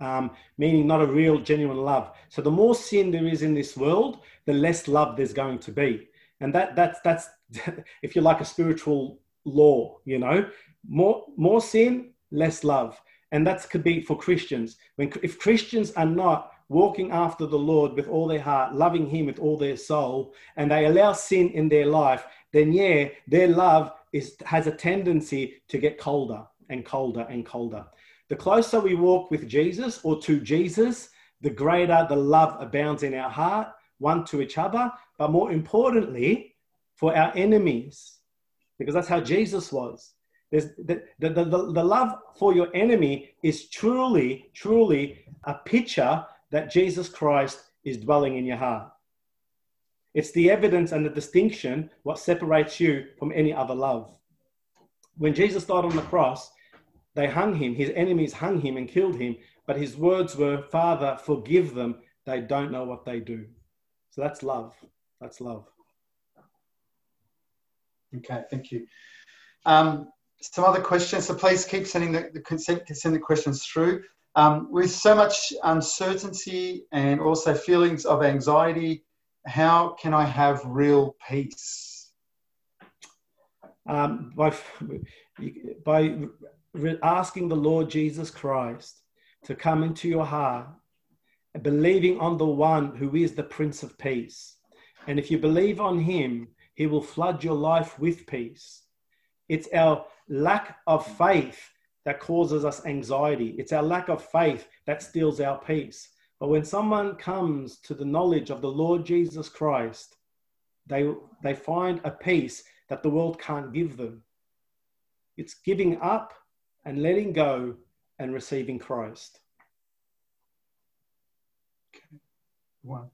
um, meaning not a real, genuine love. So the more sin there is in this world, the less love there's going to be, and that that's that's (laughs) if you like a spiritual law, you know, more more sin, less love, and that could be for Christians. When if Christians are not walking after the Lord with all their heart, loving Him with all their soul, and they allow sin in their life, then yeah, their love is, has a tendency to get colder and colder and colder. The closer we walk with Jesus or to Jesus, the greater the love abounds in our heart, one to each other, but more importantly, for our enemies, because that's how Jesus was. The, the, the, the love for your enemy is truly, truly a picture that Jesus Christ is dwelling in your heart. It's the evidence and the distinction what separates you from any other love. When Jesus died on the cross, they hung him, his enemies hung him and killed him, but his words were, Father, forgive them. They don't know what they do. So that's love. That's love. Okay, thank you. Um, some other questions. So please keep sending the, the consent, send the questions through. Um, with so much uncertainty and also feelings of anxiety how can I have real peace? Um, by, by asking the Lord Jesus Christ to come into your heart, believing on the one who is the Prince of Peace. And if you believe on him, he will flood your life with peace. It's our lack of faith that causes us anxiety. It's our lack of faith that steals our peace. But when someone comes to the knowledge of the Lord Jesus Christ, they, they find a peace that the world can't give them. It's giving up and letting go and receiving Christ. Okay.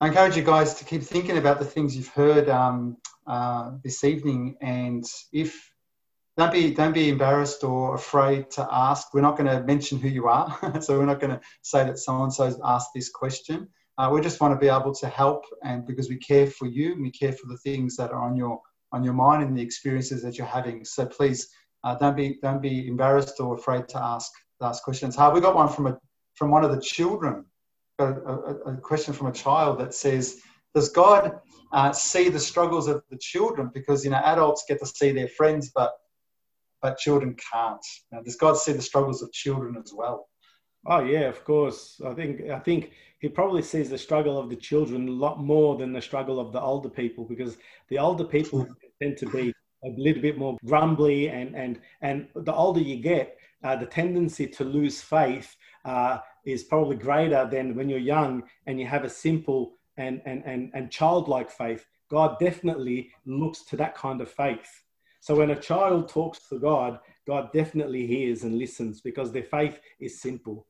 I encourage you guys to keep thinking about the things you've heard um, uh, this evening, and if don't be don't be embarrassed or afraid to ask. We're not going to mention who you are, (laughs) so we're not going to say that so and so's asked this question. Uh, we just want to be able to help, and because we care for you, and we care for the things that are on your on your mind and the experiences that you're having. So please uh, don't be don't be embarrassed or afraid to ask ask questions. Uh, we got one from a from one of the children. A, a, a question from a child that says, "Does God uh, see the struggles of the children? Because you know adults get to see their friends, but but children can't. Now, does God see the struggles of children as well? Oh yeah, of course. I think I think he probably sees the struggle of the children a lot more than the struggle of the older people because the older people tend to be a little bit more grumbly and and and the older you get, uh, the tendency to lose faith uh, is probably greater than when you're young and you have a simple and and and, and childlike faith. God definitely looks to that kind of faith. So when a child talks to God, God definitely hears and listens because their faith is simple.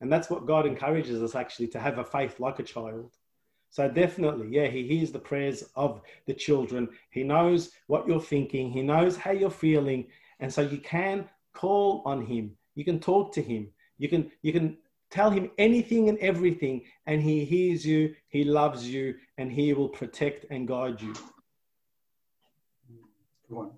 And that's what God encourages us actually to have a faith like a child. So definitely, yeah, he hears the prayers of the children. He knows what you're thinking. He knows how you're feeling. And so you can call on him. You can talk to him. You can you can tell him anything and everything and he hears you, he loves you and he will protect and guide you. Good one.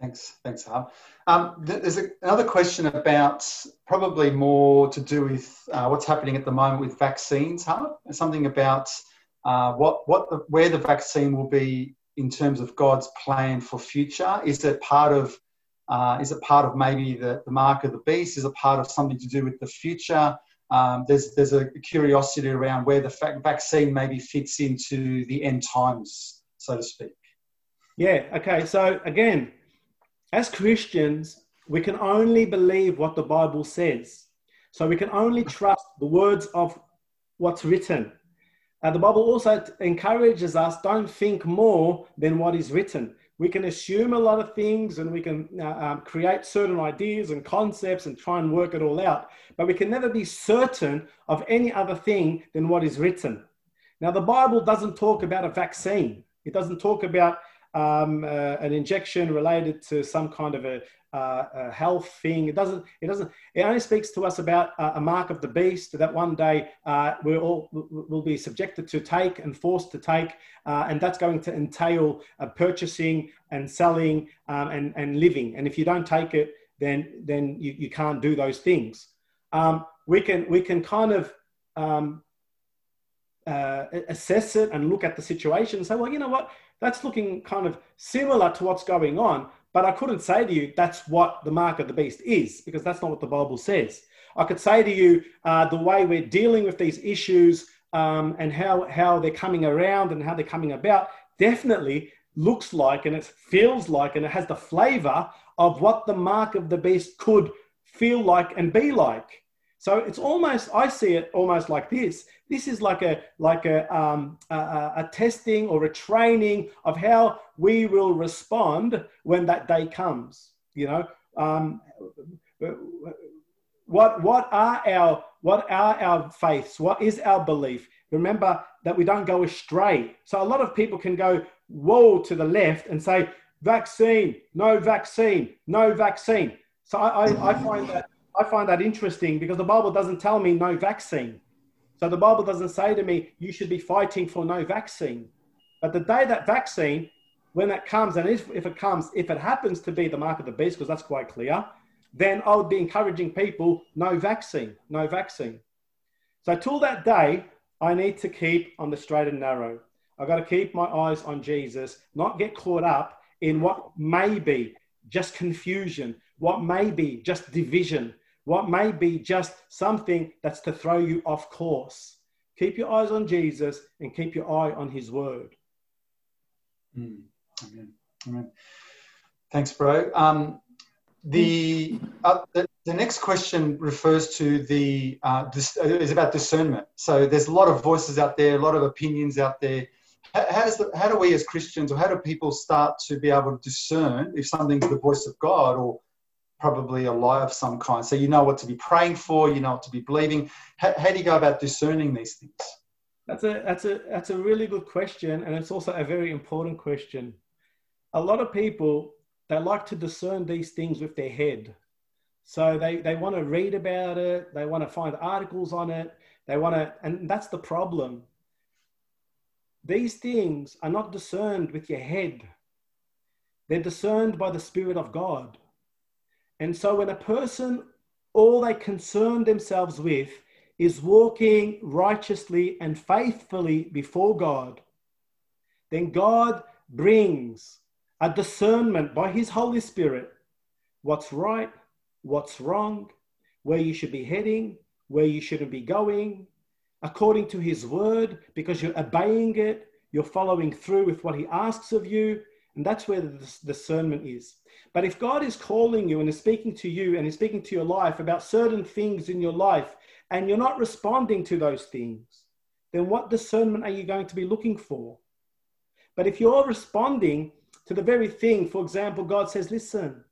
Thanks, thanks, Harv. Um, there's a, another question about probably more to do with uh, what's happening at the moment with vaccines, Harv. Something about uh, what what the, where the vaccine will be in terms of God's plan for future. Is it part of uh, is it part of maybe the, the mark of the beast? Is it part of something to do with the future? Um, there's there's a curiosity around where the vaccine maybe fits into the end times, so to speak. Yeah. Okay. So again, as Christians, we can only believe what the Bible says. So we can only trust the words of what's written. Uh, the Bible also encourages us don't think more than what is written. We can assume a lot of things and we can uh, um, create certain ideas and concepts and try and work it all out, but we can never be certain of any other thing than what is written. Now, the Bible doesn't talk about a vaccine, it doesn't talk about um, uh, an injection related to some kind of a, uh, a, health thing. It doesn't. It doesn't. It only speaks to us about uh, a mark of the beast that one day uh, we all will be subjected to take and forced to take, uh, and that's going to entail uh, purchasing and selling um, and and living. And if you don't take it, then then you, you can't do those things. Um, we can we can kind of um, assess it and look at the situation and say, well, you know what that's looking kind of similar to what's going on. But I couldn't say to you that's what the mark of the beast is because that's not what the Bible says. I could say to you uh, the way we're dealing with these issues um, and how, how they're coming around and how they're coming about definitely looks like and it feels like and it has the flavor of what the mark of the beast could feel like and be like. So it's almost, I see it almost like this. This is like a like a, um, a, a testing or a training of how we will respond when that day comes. You know, um, what what are our what are our faiths? What is our belief? Remember that we don't go astray. So a lot of people can go whoa to the left and say vaccine, no vaccine, no vaccine. So I, I, I find that I find that interesting because the Bible doesn't tell me no vaccine. So the Bible doesn't say to me, you should be fighting for no vaccine. But the day that vaccine, when that comes, and if, if it comes, if it happens to be the mark of the beast, because that's quite clear, then I would be encouraging people, no vaccine, no vaccine. So till that day, I need to keep on the straight and narrow. I've got to keep my eyes on Jesus, not get caught up in what may be just confusion, what may be just division, what may be just something that's to throw you off course. Keep your eyes on Jesus and keep your eye on his word. Mm. Amen. Amen. Thanks, bro. Um, the, uh, the, the next question refers to the uh, dis- uh, is about discernment. So there's a lot of voices out there, a lot of opinions out there. How, how, does the, how do we as Christians, or how do people start to be able to discern if something's the voice of God or probably a lie of some kind. So you know what to be praying for, you know what to be believing. How, how do you go about discerning these things? That's a that's a that's a really good question, and it's also a very important question. A lot of people they like to discern these things with their head. So they, they want to read about it, they want to find articles on it, they want to, and that's the problem. These things are not discerned with your head, they're discerned by the Spirit of God. And so when a person, all they concern themselves with is walking righteously and faithfully before God, then God brings a discernment by His Holy Spirit. What's right, what's wrong, where you should be heading, where you shouldn't be going, according to His word, because you're obeying it, you're following through with what He asks of you, and that's where the discernment is. But if God is calling you and is speaking to you and is speaking to your life about certain things in your life, and you're not responding to those things, then what discernment are you going to be looking for? But if you're responding to the very thing, for example, God says, listen,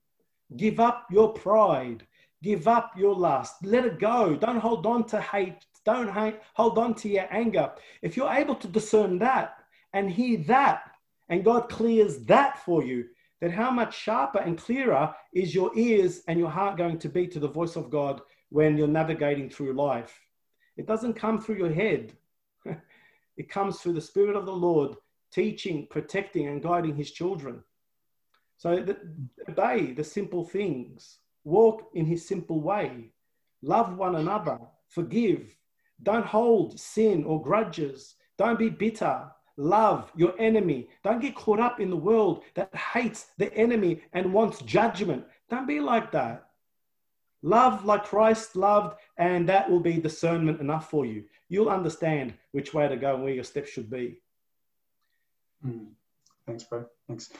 give up your pride, give up your lust, let it go. Don't hold on to hate, don't hate, hold on to your anger. If you're able to discern that and hear that, and God clears that for you, then how much sharper and clearer is your ears and your heart going to be to the voice of God when you're navigating through life? It doesn't come through your head, (laughs) it comes through the Spirit of the Lord teaching, protecting, and guiding his children. So the, obey the simple things, walk in his simple way, love one another, forgive, don't hold sin or grudges, don't be bitter, love your enemy. Don't get caught up in the world that hates the enemy and wants judgment. Don't be like that. Love like Christ loved, and that will be discernment enough for you. You'll understand which way to go and where your steps should be. Mm. Thanks, bro. Thanks.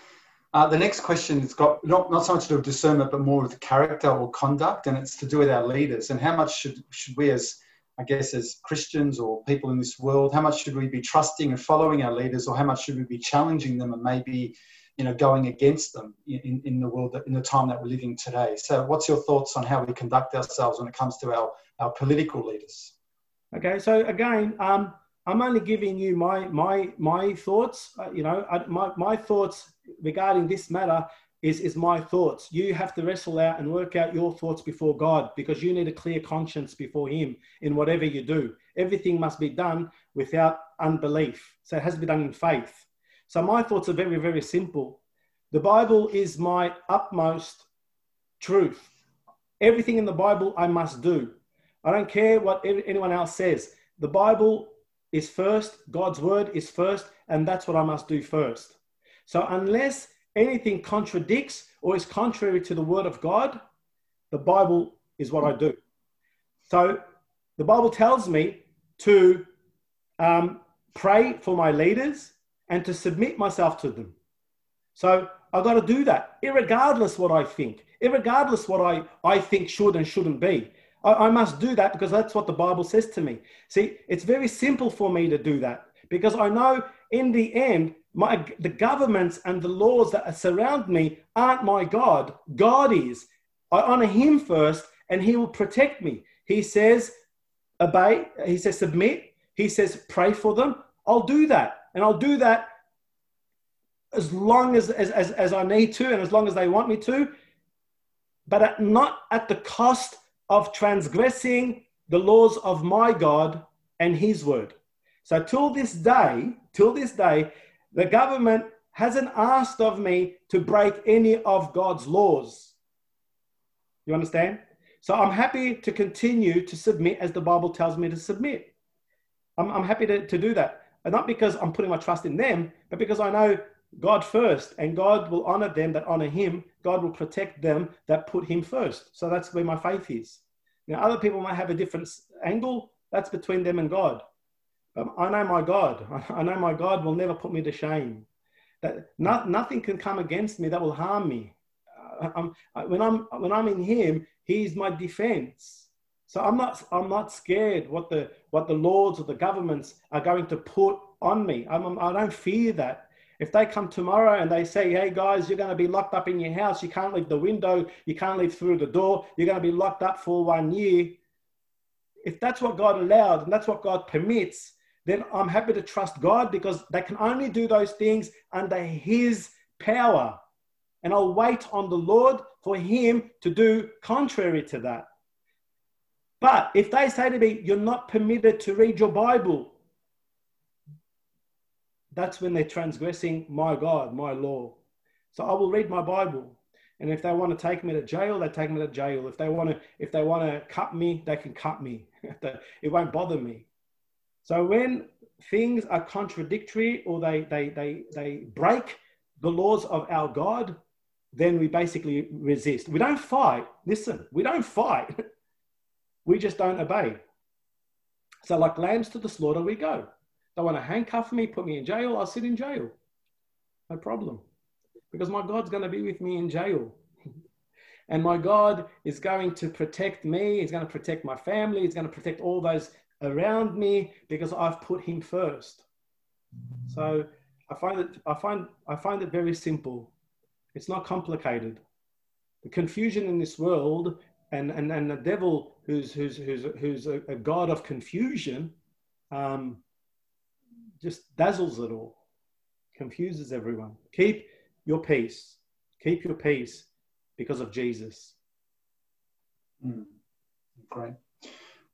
Uh, the next question has got not, not so much to do with discernment, but more with character or conduct, and it's to do with our leaders and how much should, should we as I guess, as Christians or people in this world, how much should we be trusting and following our leaders, or how much should we be challenging them and maybe, you know, going against them in, in the world, in the time that we're living today? So, what's your thoughts on how we conduct ourselves when it comes to our, our political leaders? Okay, so again, um, I'm only giving you my my my thoughts. Uh, you know, my my thoughts regarding this matter is, is my thoughts. You have to wrestle out and work out your thoughts before God because you need a clear conscience before Him in whatever you do. Everything must be done without unbelief. So it has to be done in faith. So my thoughts are very, very simple. The Bible is my utmost truth. Everything in the Bible I must do. I don't care what anyone else says. The Bible is first, God's word is first, and that's what I must do first. So unless anything contradicts or is contrary to the word of God, the Bible is what I do. So the Bible tells me to um, pray for my leaders and to submit myself to them. So I've got to do that, regardless what I think, regardless what I, I think should and shouldn't be. I, I must do that because that's what the Bible says to me. See, it's very simple for me to do that because I know in the end, my, the governments and the laws that surround me aren't my God. God is. I honor Him first, and He will protect me. He says, obey. He says, submit. He says, pray for them. I'll do that. And I'll do that as long as, as, as, as I need to and as long as they want me to, but at, not at the cost of transgressing the laws of my God and His word. So, till this day, till this day, the government hasn't asked of me to break any of God's laws. You understand? So I'm happy to continue to submit as the Bible tells me to submit. I'm, I'm happy to, to do that. And not because I'm putting my trust in them, but because I know God first, and God will honor them that honor Him. God will protect them that put Him first. So that's where my faith is. Now, other people might have a different angle. That's between them and God. Um, I know my God. (laughs) I know my God will never put me to shame. That not, nothing can come against me that will harm me. Uh, I'm, when I'm when I'm in Him, He's my defense. So I'm not I'm not scared what the what the lords or the governments are going to put on me. I'm, I don't fear that. If they come tomorrow and they say, "Hey guys, you're going to be locked up in your house. You can't leave the window. You can't leave through the door. You're going to be locked up for one year." If that's what God allowed and that's what God permits, then I'm happy to trust God because they can only do those things under His power. And I'll wait on the Lord for Him to do contrary to that. But if they say to me, You're not permitted to read your Bible, that's when they're transgressing my God, my law. So I will read my Bible. And if they want to take me to jail, they take me to jail. If they want to, if they want to cut me, they can cut me. (laughs) it won't bother me. So when things are contradictory or they, they, they, they break the laws of our God, then we basically resist. We don't fight. Listen, we don't fight. (laughs) we just don't obey. So, like lambs to the slaughter, we go. They want to handcuff me, put me in jail, I'll sit in jail. No problem. Because my God's going to be with me in jail. (laughs) and my God is going to protect me, He's going to protect my family, He's going to protect all those around me because I've put him first. So I find it I find I find it very simple. It's not complicated. The confusion in this world and, and, and the devil who's who's who's who's a, a god of confusion um, just dazzles it all, confuses everyone. Keep your peace. Keep your peace because of Jesus. Mm. Great.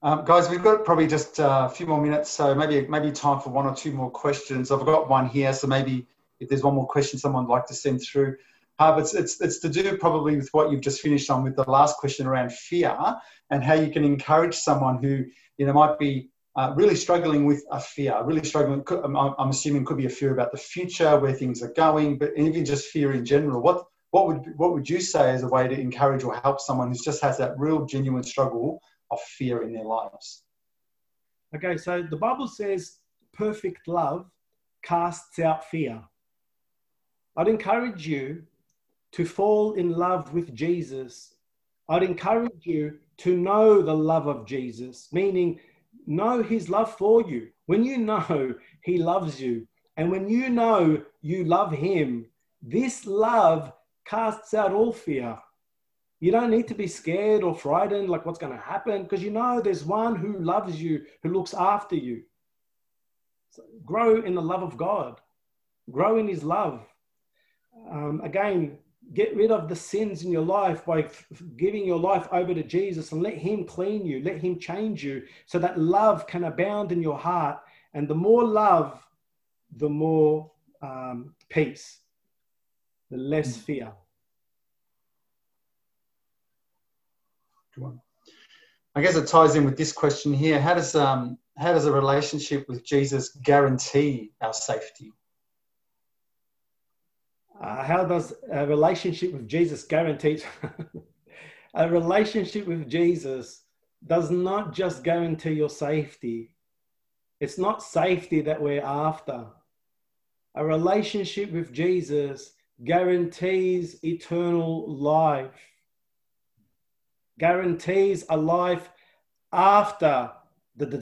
Um, guys, we've got probably just uh, a few more minutes, so maybe maybe time for one or two more questions. I've got one here, so maybe if there's one more question someone would like to send through. Uh, it's, it's, it's to do probably with what you've just finished on with the last question around fear and how you can encourage someone who you know might be uh, really struggling with a fear, really struggling. I'm, I'm assuming could be a fear about the future, where things are going, but even just fear in general. What what would what would you say as a way to encourage or help someone who just has that real genuine struggle of fear in their lives? Okay, so the Bible says perfect love casts out fear. I'd encourage you to fall in love with Jesus. I'd encourage you to know the love of Jesus, meaning know his love for you. When you know he loves you, and when you know you love him, this love casts out all fear. You don't need to be scared or frightened, like what's going to happen, because you know there's one who loves you, who looks after you. So grow in the love of God, grow in His love. Um, again, get rid of the sins in your life by giving your life over to Jesus and let Him clean you, let Him change you so that love can abound in your heart. And the more love, the more um, peace, the less mm. fear. One. I guess it ties in with this question here. How does um, how does a relationship with Jesus guarantee our safety? Uh, how does a relationship with Jesus guarantee? (laughs) a relationship with Jesus does not just guarantee your safety. It's not safety that we're after. A relationship with Jesus guarantees eternal life guarantees a life after the, the,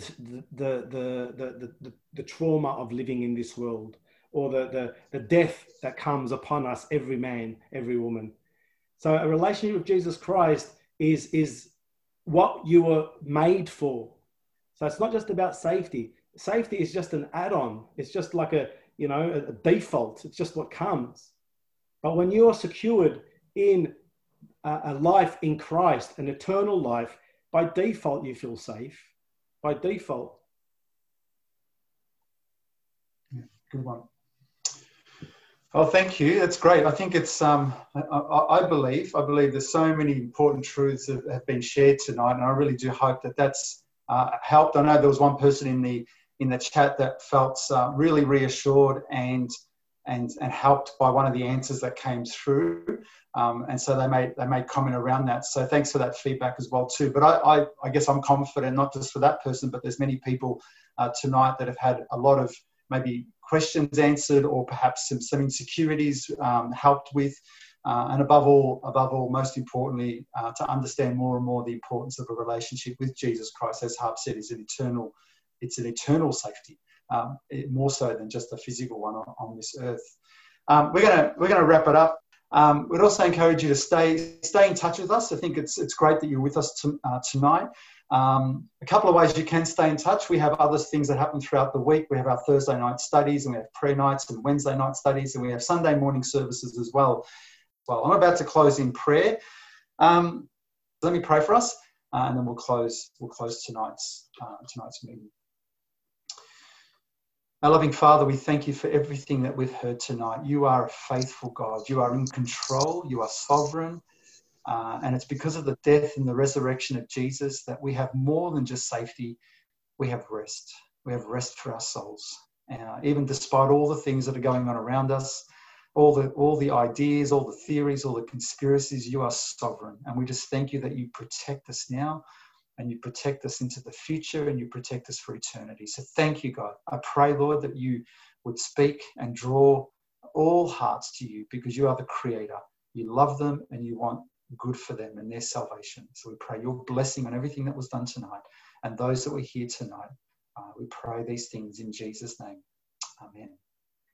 the, the, the, trauma of living in this world or the, the, the death that comes upon us, every man, every woman. So a relationship with Jesus Christ is, is what you were made for. So it's not just about safety. Safety is just an add-on. It's just like a, you know, a default. It's just what comes. But when you are secured in a life in Christ, an eternal life, by default you feel safe. By default. good one. Oh, thank you. That's great. I think it's. Um, I, I, believe. I believe there's so many important truths that have been shared tonight, and I really do hope that that's uh, helped. I know there was one person in the in the chat that felt uh, really reassured and and and helped by one of the answers that came through. Um, and so they made they made comment around that. So thanks for that feedback as well too. But I, I, I guess I'm confident not just for that person, but there's many people uh, tonight that have had a lot of maybe questions answered or perhaps some, some insecurities um, helped with. Uh, and above all, above all, most importantly, uh, to understand more and more the importance of a relationship with Jesus Christ, as Harp said, is an eternal, it's an eternal safety, um, more so than just a physical one on, on this earth. Um, we're gonna we're gonna wrap it up. Um, we'd also encourage you to stay stay in touch with us. I think it's it's great that you're with us uh, tonight. Um, a couple of ways you can stay in touch. We have other things that happen throughout the week. We have our Thursday night studies, and we have prayer nights and Wednesday night studies, and we have Sunday morning services as well. Well, I'm about to close in prayer. Um, let me pray for us, uh, and then we'll close. We'll close tonight's uh, tonight's meeting. Our loving Father, we thank you for everything that we've heard tonight. You are a faithful God. You are in control. You are sovereign. Uh, and it's because of the death and the resurrection of Jesus that we have more than just safety. We have rest. We have rest for our souls. Uh, even despite all the things that are going on around us, all the, all the ideas, all the theories, all the conspiracies, you are sovereign. And we just thank you that you protect us now and you protect us into the future and you protect us for eternity. So thank you, God. I pray, Lord, that you would speak and draw all hearts to you because you are the creator. You love them and you want good for them and their salvation. So we pray your blessing on everything that was done tonight and those that were here tonight. Uh, we pray these things in Jesus' name. Amen.